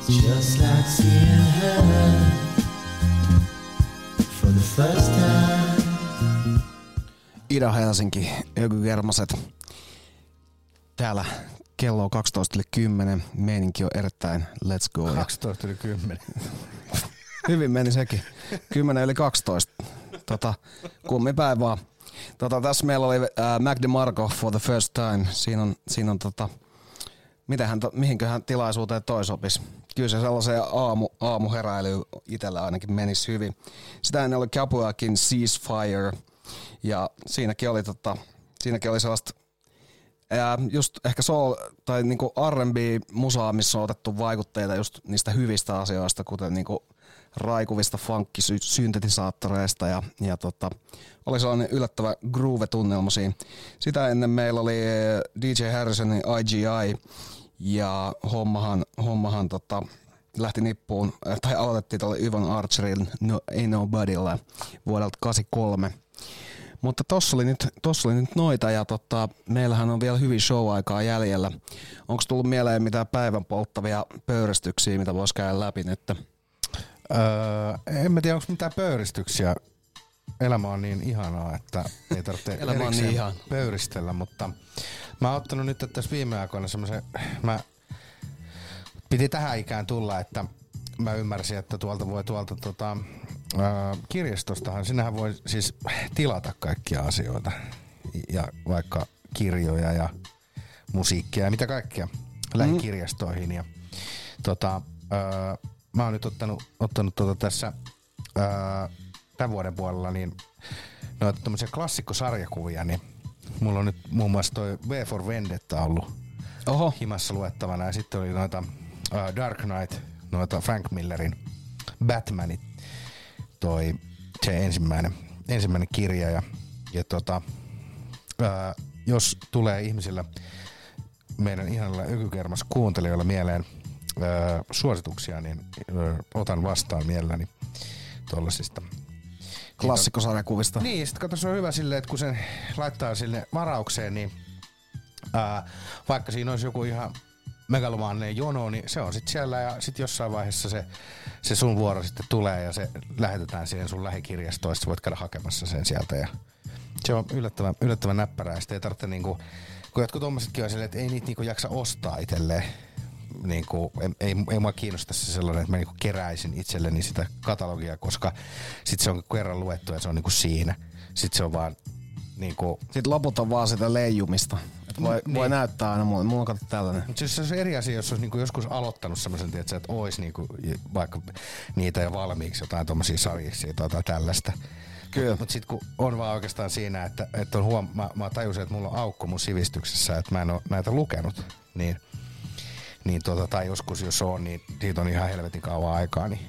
It's just like seeing her for the first time. Ida-Helsinki, Ökygermaset. Täällä kello on 12 yli 10. Meininki on erittäin let's go. Ja 12 yli 10. hyvin meni sekin. 10 yli 12. Tota, kummi päin vaan. Tota, tässä meillä oli äh, Mac DeMarco for the first time. Siinä on, siinä on tota, mitähän, to, mihinköhän tilaisuuteen toi sopisi. Kyllä se sellaiseen aamu, aamuheräilyyn itsellä ainakin menisi hyvin. Sitä ennen oli Capuakin Ceasefire. Ja siinäkin oli, tota, siinäkin oli sellaista ää, just ehkä soul tai niinku R&B-musaa, missä on otettu vaikutteita just niistä hyvistä asioista, kuten niinku raikuvista funkkisynthetisaattoreista ja, ja tota, oli sellainen yllättävä groove-tunnelma siinä. Sitä ennen meillä oli DJ Harrisonin IGI ja hommahan, hommahan tota, lähti nippuun, äh, tai aloitettiin tuolla Yvon Archerin no, Ain't Nobodylla vuodelta 83. Mutta tossa oli nyt, tossa oli nyt noita ja tota, meillähän on vielä hyvin show-aikaa jäljellä. Onko tullut mieleen mitään päivän polttavia pöyristyksiä, mitä voisi käydä läpi nyt? Öö, en mä tiedä, onko mitään pöyristyksiä. Elämä on niin ihanaa, että ei tarvitse Elämä on niin ihana. pöyristellä, mutta mä oon ottanut nyt tässä viime aikoina semmoisen, mä piti tähän ikään tulla, että mä ymmärsin, että tuolta voi tuolta tota, ää, kirjastostahan, sinähän voi siis tilata kaikkia asioita. Ja vaikka kirjoja ja musiikkia ja mitä kaikkea lähikirjastoihin. Ja, tota, ää, mä oon nyt ottanut, ottanut tota tässä ää, tämän vuoden puolella niin noita tämmöisiä klassikkosarjakuvia, niin mulla on nyt muun muassa toi V for Vendetta ollut Oho. himassa luettavana. Ja sitten oli noita uh, Dark Knight, noita Frank Millerin Batmanit, toi se ensimmäinen, ensimmäinen kirja. Ja, ja tota, uh, jos tulee ihmisillä meidän ihanilla ykykermas kuuntelijoilla mieleen uh, suosituksia, niin uh, otan vastaan mielelläni tuollaisista Klassikkosarjakuvista. niin, sitten kato, se on hyvä silleen, että kun sen laittaa sille varaukseen, niin ää, vaikka siinä olisi joku ihan megalomaaninen jono, niin se on sitten siellä ja sitten jossain vaiheessa se, se sun vuoro sitten tulee ja se lähetetään siihen sun lähikirjastoon, voit käydä hakemassa sen sieltä ja se on yllättävän, yllättävän näppärää. Sitten ei tarvitse niinku, kun jotkut tommosetkin on silleen, että ei niitä niinku jaksa ostaa itselleen, niinku, ei, ei, ei mua kiinnosta se sellainen, että mä niinku keräisin itselleni sitä katalogia, koska sit se on kerran luettu ja se on niinku siinä. Sitten se on vaan niinku... Sitten loput on vaan sitä leijumista. Et voi, Niin. voi näyttää aina mulle. Mulla on tällainen. Mutta se olisi eri asia, jos olisi niinku joskus aloittanut semmoisen, että olisi niinku vaikka niitä jo valmiiksi jotain tuommoisia sarjisia tai jotain tällaista. Kyllä. Mutta sitten kun on vaan oikeastaan siinä, että, että on huom- mä, mä tajusin, että mulla on aukko mun sivistyksessä, että mä en ole näitä lukenut, niin, niin tota, tai joskus jos on, niin siitä on ihan helvetin kauan aikaa, niin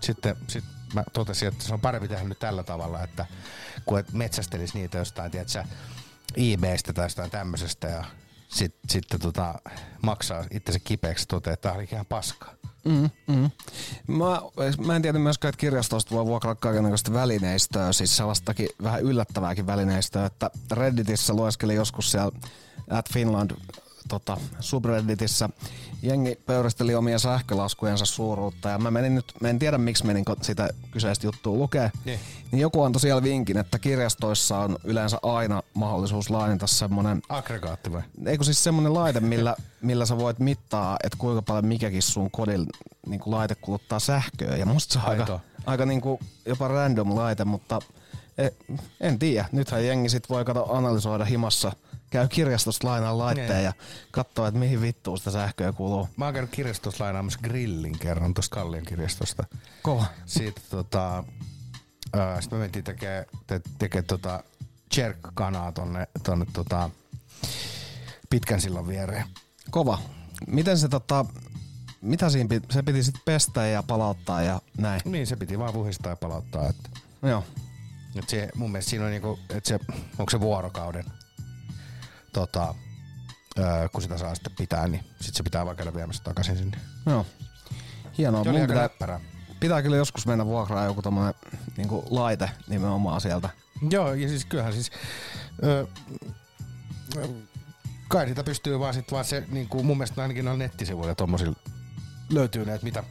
sitten sit mä totesin, että se on parempi tehdä nyt tällä tavalla, että kun et metsästelisi niitä jostain, tiedätkö, eBaystä tai jostain tämmöisestä ja sit, sitten tota, maksaa itsensä kipeäksi toteaa, että tämä oli ihan paskaa. Mm, mm. Mä, mä en tiedä myöskään, että kirjastosta voi vuokralla kaikenlaista välineistöä, siis sellaistakin vähän yllättävääkin välineistöä, että Redditissä lueskelin joskus siellä at Finland tota, subredditissä jengi pöyristeli omia sähkölaskujensa suuruutta ja mä menin nyt, mä en tiedä miksi menin sitä kyseistä juttua lukee, Niin. niin joku antoi siellä vinkin, että kirjastoissa on yleensä aina mahdollisuus lainata semmonen Aggregaatti vai? Eikö siis semmonen laite, millä, millä sä voit mittaa, että kuinka paljon mikäkin sun kodin niin laite kuluttaa sähköä. Ja musta se on aika, aika niin kuin jopa random laite, mutta e, en tiedä. Nythän jengi sit voi kato analysoida himassa, käy kirjastosta lainaa laitteen Niin. ja katsoo, että mihin vittuun sitä sähköä kuluu. Mä oon käynyt kirjastossa lainaamassa grillin kerran tuosta Kallion kirjastosta. Kova. Siitä tota, ää, sit me mentiin tekee, te, tekee tota jerk-kanaa tonne, tonne tota, pitkän sillan viereen. Kova. Miten se tota, mitä siinä piti, se piti sitten pestä ja palauttaa ja näin? Niin, se piti vaan puhistaa ja palauttaa. Että, Joo. et se, mun mielestä siinä on niinku, että se, onko se vuorokauden, tota, ää, kun sitä saa sitten pitää, niin sit se pitää vaan käydä viemässä takaisin sinne. Joo. Hienoa. Se oli Mun aika pitää, pitää kyllä joskus mennä vuokraan joku tommonen niinku laite nimenomaan sieltä. Joo, ja siis kyllähän siis... Ö, ö, kai niitä pystyy vaan sit vaan se, niin kuin mun mielestä ainakin on nettisivuilla tommosilla löytyy ne, että mitä,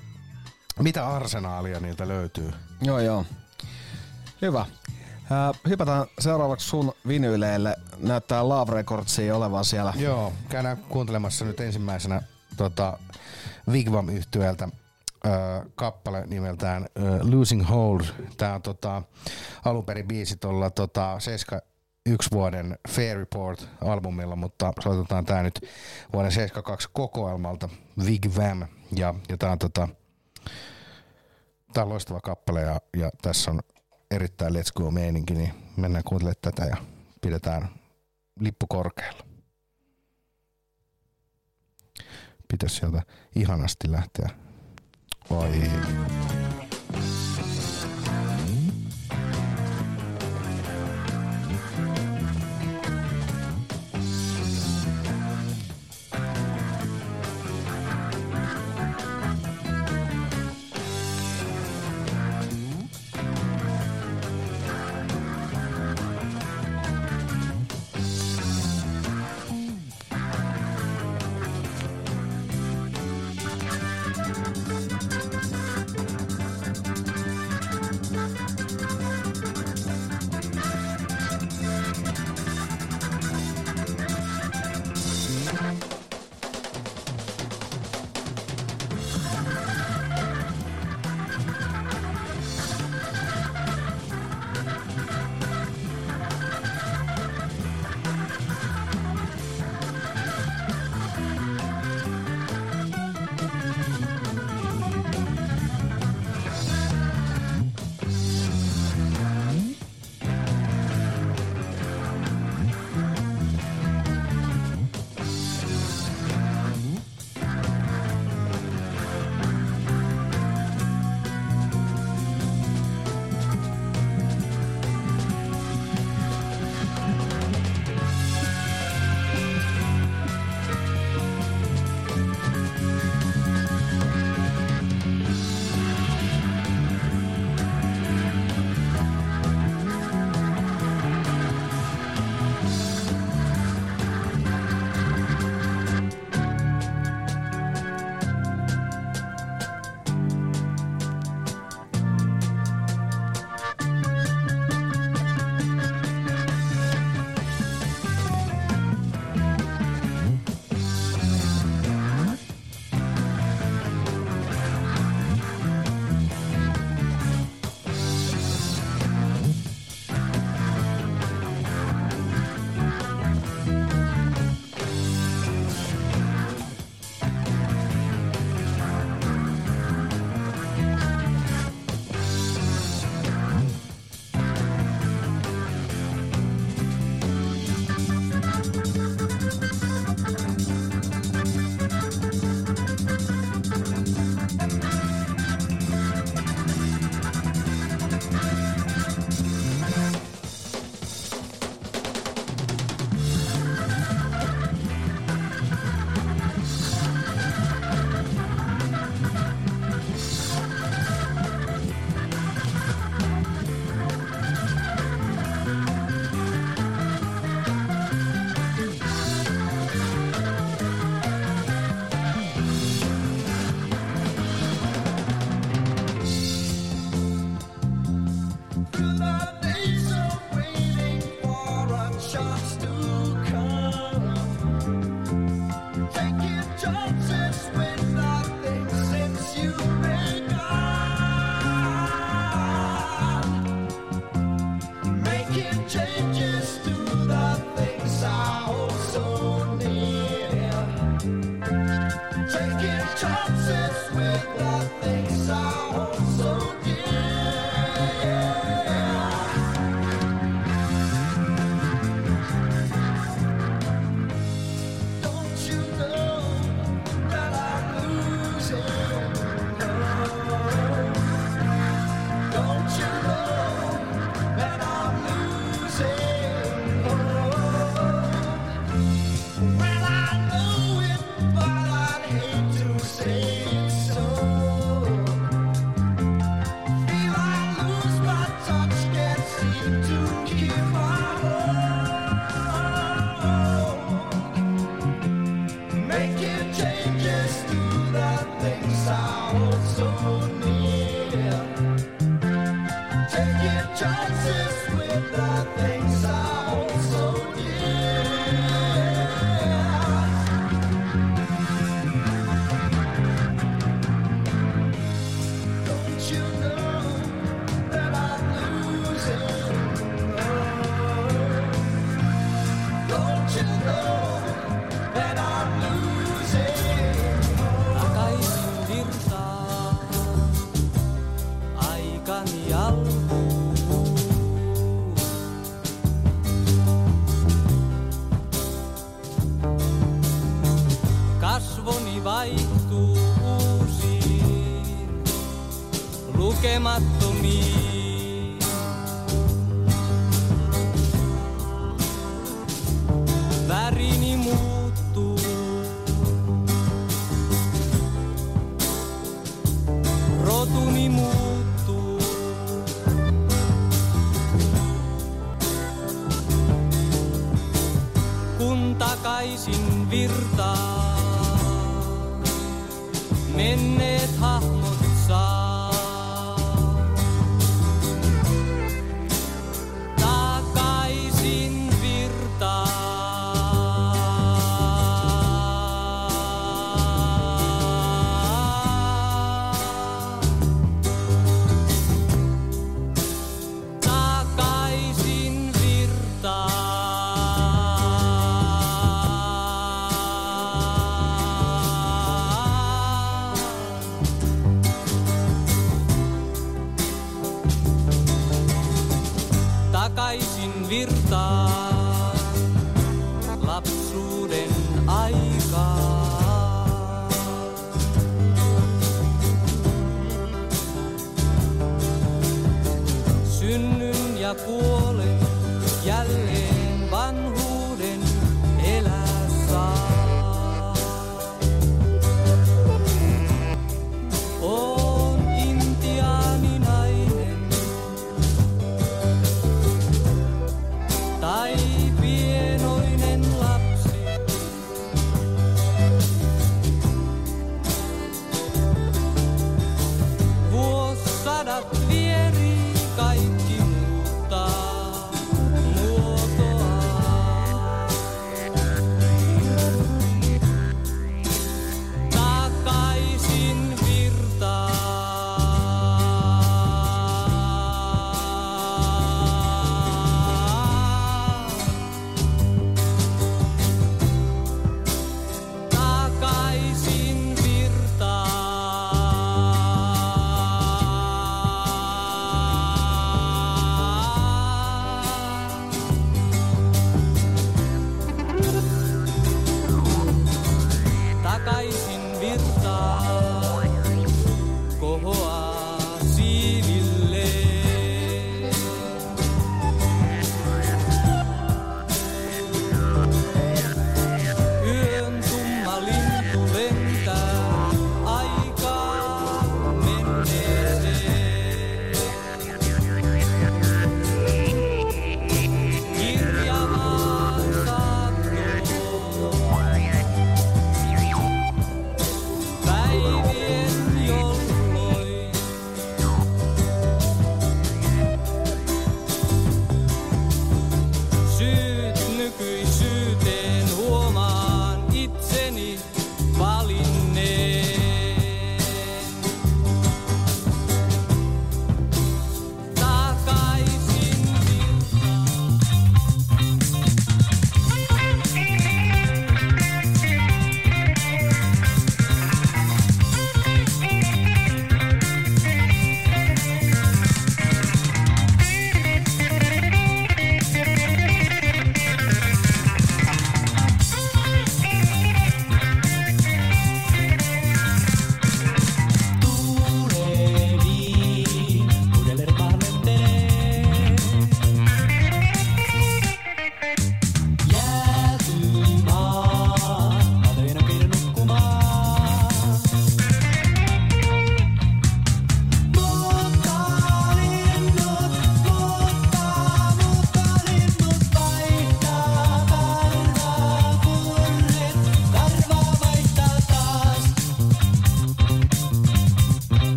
mitä arsenaalia niiltä löytyy. Joo, joo. Hyvä. Ää, hypätään seuraavaksi sun vinyyleille. Näyttää Love Recordsia olevan siellä. Joo, käydään kuuntelemassa nyt ensimmäisenä tota, Wigwam yhtyöltä ö, kappale nimeltään Losing Hold. Tää on tota, alun perin biisi tuolla tota, 71 vuoden Fair Report-albumilla, mutta soitetaan tää nyt vuoden 72 kokoelmalta Wigwam. Ja, ja tää on tota, on loistava kappale ja, ja tässä on erittäin let's go meininki, niin mennään kuuntelemaan tätä ja pidetään lippu korkealla. Pitäisi sieltä ihanasti lähteä. Oi. With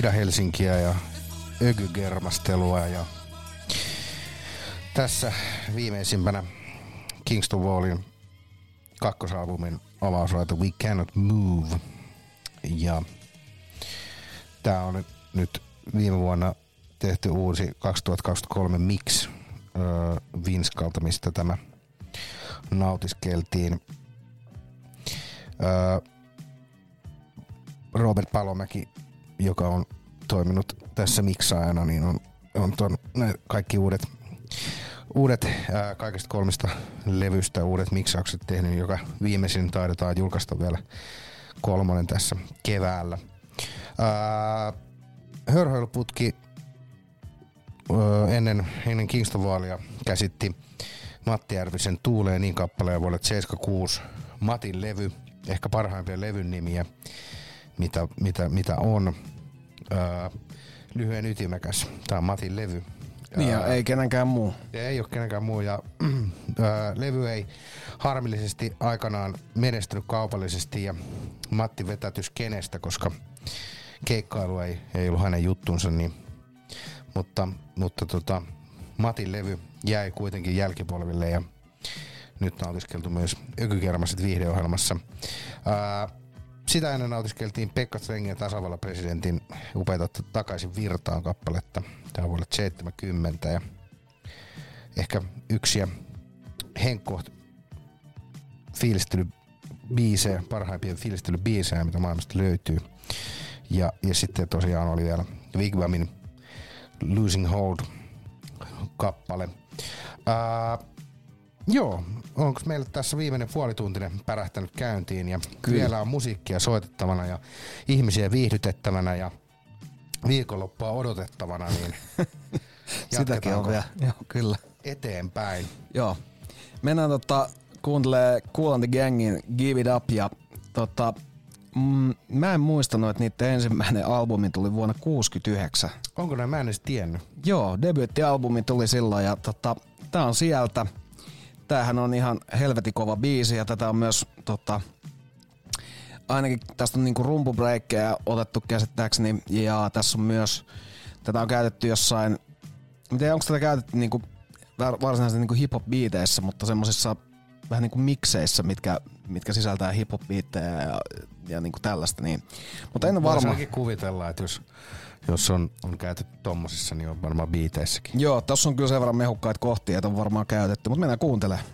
Ida-Helsinkiä ja ökygermastelua ja tässä viimeisimpänä Kingston Wallin kakkosalbumin avauslaite We Cannot Move. Ja tää on nyt viime vuonna tehty uusi 2023 Mix äh, Vinskalta, mistä tämä nautiskeltiin. Äh, Robert Palomäki, joka on toiminut tässä miksaajana, niin on, on ton, ne kaikki uudet, uudet ää, kaikista kolmesta levystä uudet miksaukset tehnyt, joka viimeisin taidetaan julkaista vielä kolmonen tässä keväällä. Ää, ennen, ennen Kingston-vaalia käsitti Matti Järvisen Tuuleen niin kappaleen vuodelta 76 Matin levy, ehkä parhaimpia levyn nimiä, mitä, mitä, mitä on. Öö, lyhyen ytimekäs. Tämä on Matin levy. Niin ja Öö, ei kenenkään muu. ei ole kenenkään muu. Ja, ää, levy ei harmillisesti aikanaan menestynyt kaupallisesti ja Matti vetätys kenestä, koska keikkailu ei, ei ollut hänen juttunsa. Niin, mutta mutta tota, Matin levy jäi kuitenkin jälkipolville ja nyt nautiskeltu myös Ökykermaset viihdeohjelmassa. Ää, sitä ennen nautiskeltiin Pekka Strengen tasavallan presidentin upeita takaisin virtaan kappaletta. Tämä on vuodelta 70 ja ehkä yksiä Henkko fiilistelybiisejä, parhaimpia fiilistelybiisejä, mitä maailmasta löytyy. Ja, ja sitten tosiaan oli vielä Wigwamin Losing Hold kappale. Ää, joo, onko meillä tässä viimeinen puolituntinen pärähtänyt käyntiin ja Kyllä. vielä on musiikkia soitettavana ja ihmisiä viihdytettävänä ja viikonloppua odotettavana, niin Sitäkin on vielä. Joo, kyllä. eteenpäin. Joo. Mennään tota, kuuntelee Cool and the Gangin Give It Up ja tota, mm, mä en muistanut, että niiden ensimmäinen albumi tuli vuonna 69. Onko näin? Mä en edes tiennyt. Joo, debyyttialbumi tuli silloin ja tota, tää on sieltä. Tämähän on ihan helvetin kova biisi ja tätä on myös tota, ainakin tästä on niinku rumpubreikkejä otettu käsittääkseni ja tässä on myös, tätä on käytetty jossain, en tiedä onko tätä käytetty niinku var- varsinaisesti niinku hip-hop biiteissä, mutta semmosissa vähän niinku mikseissä, mitkä, mitkä sisältää hip-hop biittejä ja, ja niinku tällaista. Niin. Mutta en ole varma. kuvitella, että jos, jos on, on käytetty tommosissa, niin on varmaan biiteissäkin. Joo, tossa on kyllä sen verran mehukkaita kohtia, että on varmaan käytetty, mutta mennään kuuntelemaan.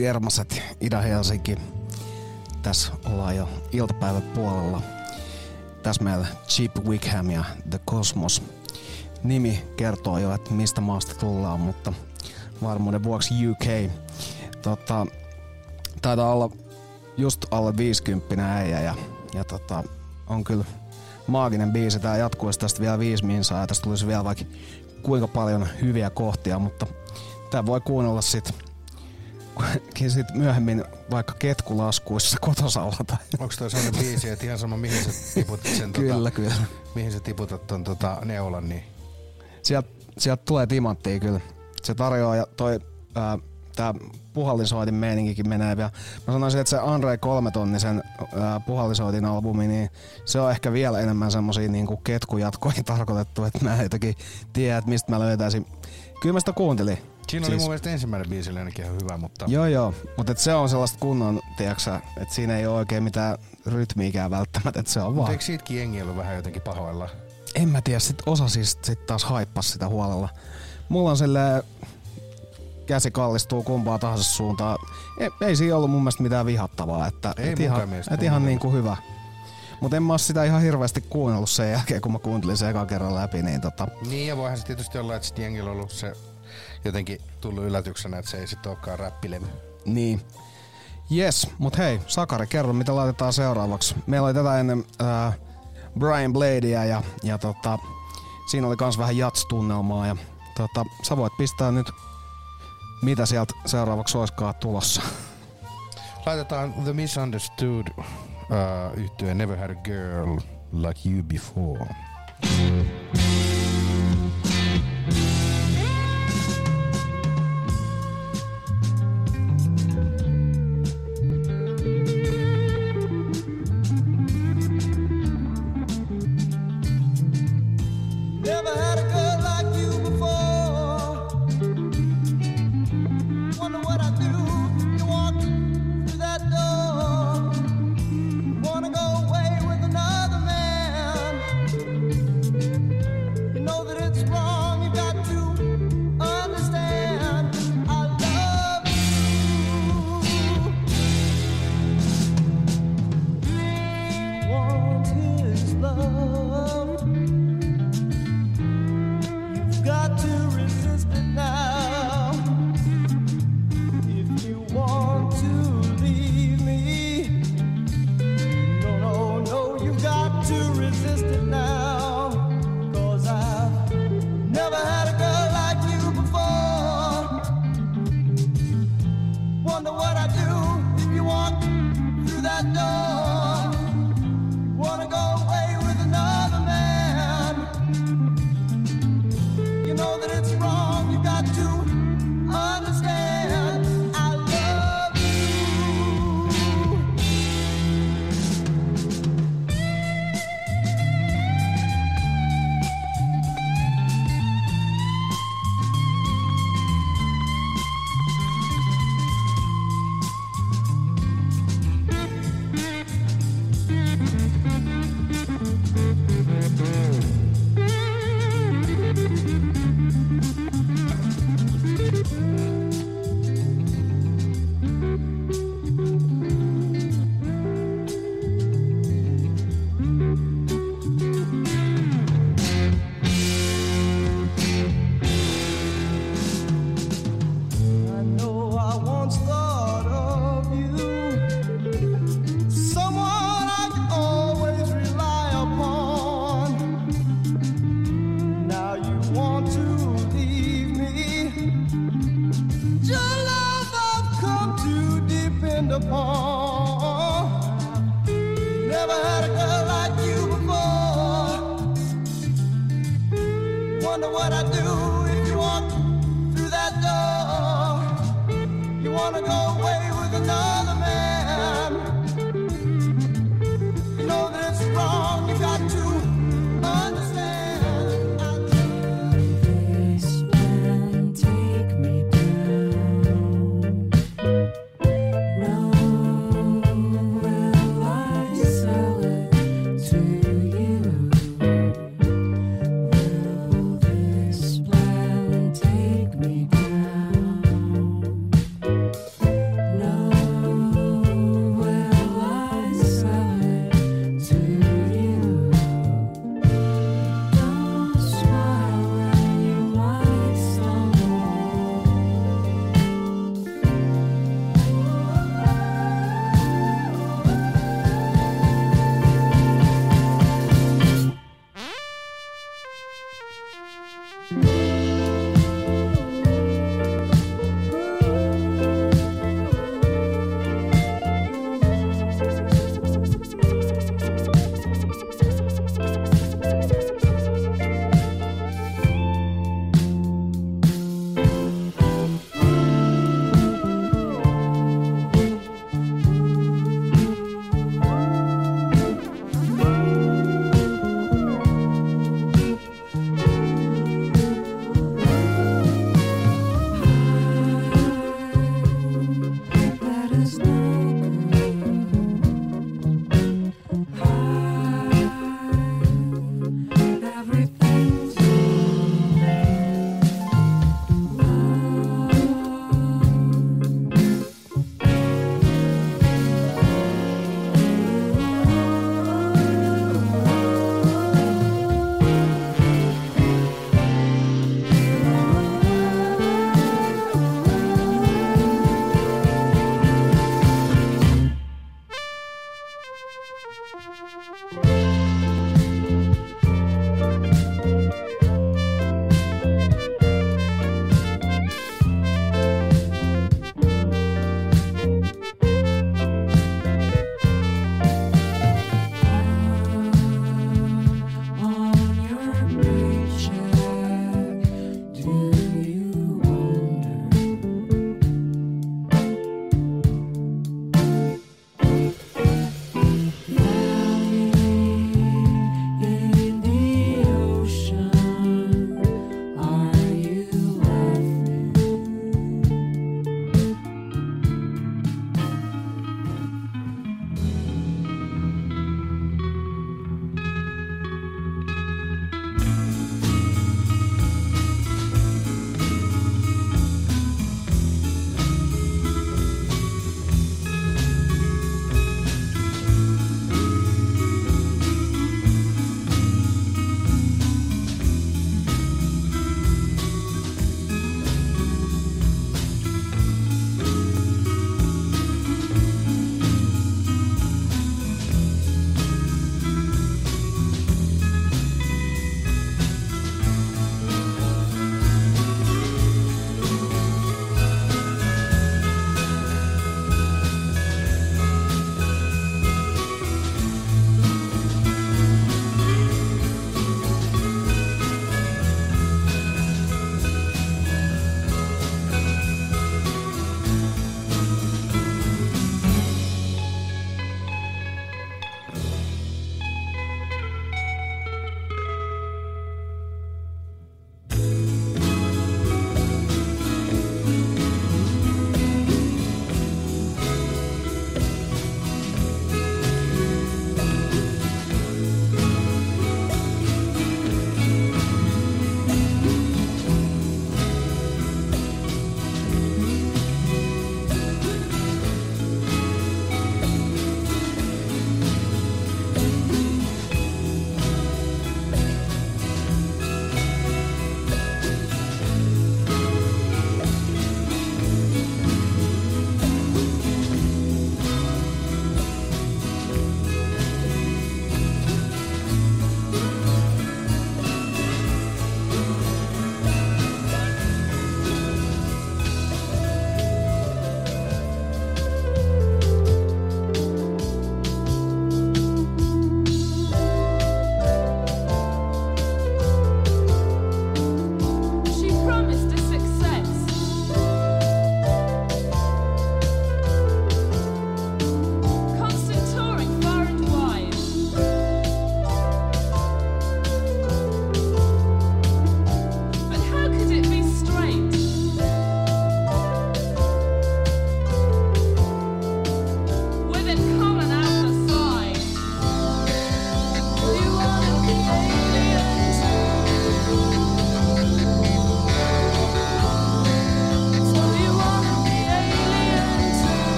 Ökygermaset, Ida-Helsinki. Tässä ollaan jo iltapäivän puolella. Tässä meillä Chip Wickham ja The Cosmos. Nimi kertoo jo, että mistä maasta tullaan, mutta varmuuden vuoksi UK. Tota, taitaa olla just alle 50 äijä ja, ja tota, on kyllä maaginen biisi. Tää jatkuisi tästä vielä viisi minsaa ja tästä tulisi vielä vaikka kuinka paljon hyviä kohtia, mutta tää voi kuunnella sit, sit myöhemmin vaikka ketkulaskuissa kotosalla. Tai. Onko toi sellainen biisi, että ihan sama mihin sä tiputat sen Kyllä, tota, kyllä. mihin sä tiputat ton tota, neulan, niin Sieltä sielt tulee timanttia kyllä. Se tarjoaa ja toi ää, tää puhallisoitin meininkikin menee vielä. Mä sanoisin, että se Andre kolmetonnisen ää, puhallisoitin albumi, niin se on ehkä vielä enemmän semmosia niinku ketkujatkoihin tarkoitettu, että mä en jotenkin tiedä, että mistä mä löytäisin. Kyllä mä sitä kuuntelin. Siinä oli mun mielestä ensimmäinen biisi oli ainakin ihan hyvä, mutta Joo joo, mutta se on sellaista kunnon, tiedäksä, että siinä ei ole oikein mitään rytmiikään välttämättä, että se on Mutta vaan. eikö siitäkin jengi ollut vähän jotenkin pahoilla? En mä tiedä, sit osa siis sit taas haippas sitä huolella. Mulla on silleen käsi kallistuu kumpaa tahansa suuntaan. Ei, ei siinä ollut mun mielestä mitään vihattavaa, että Ei et ihan, mielestä, et ihan munkaan niinku hyvä. Mutta en mä oo sitä ihan hirveästi kuunnellut sen jälkeen, kun mä kuuntelin sen ekan kerran läpi, niin tota, Niin ja voihan se tietysti olla, että sit jengillä on ollut se jotenkin tullut yllätyksenä, että se ei sit olekaan räppilevy. Niin. Yes, mut hei, Sakari, kerro mitä laitetaan seuraavaksi. Meillä oli tätä ennen äh, Brian Bladea ja, ja tota, siinä oli kans vähän jats-tunnelmaa ja tota, sä voit pistää nyt mitä sieltä seuraavaksi olisikaan tulossa. Laitetaan The Misunderstood uh, yhtyeen Never Had a Girl Like You Before. Never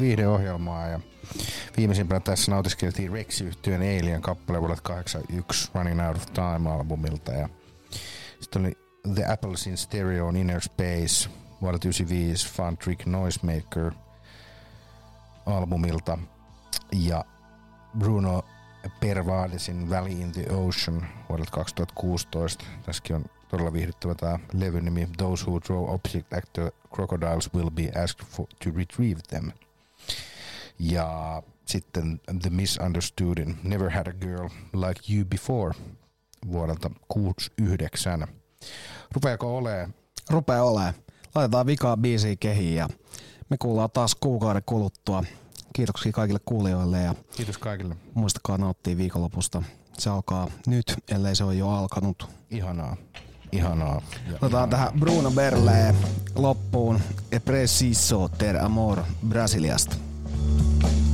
Viihdeohjelmaa ja viimeisimpänä tässä nautiskeltiin rex yhtyön Alien kappale vuodelta 81 Running Out of Time-albumilta ja sitten oli The Apples in Stereo on Inner Space vuodelta 95 Fun Trick Noisemaker albumilta ja Bruno Pervadesin Valley in the Ocean vuodelta 2016. Tässäkin on todella viihdyttävä tämä levyn nimi Those Who Draw Object the Crocodiles Will Be Asked for, to Retrieve Them. Ja sitten The Misunderstoodin Never Had a Girl Like You Before vuodelta 69. Rupeako olee? Rupee olee. Laitetaan vikaa biisiä kehiin ja me kuullaan taas kuukauden kuluttua. Kiitoksia kaikille kuulijoille ja Kiitos kaikille. muistakaa nauttia viikonlopusta. Se alkaa nyt, ellei se ole jo alkanut. Ihanaa. Ihanaa. Ja Otetaan tähän Bruno Berle loppuun. E preciso ter amor Brasiliasta. Thank you.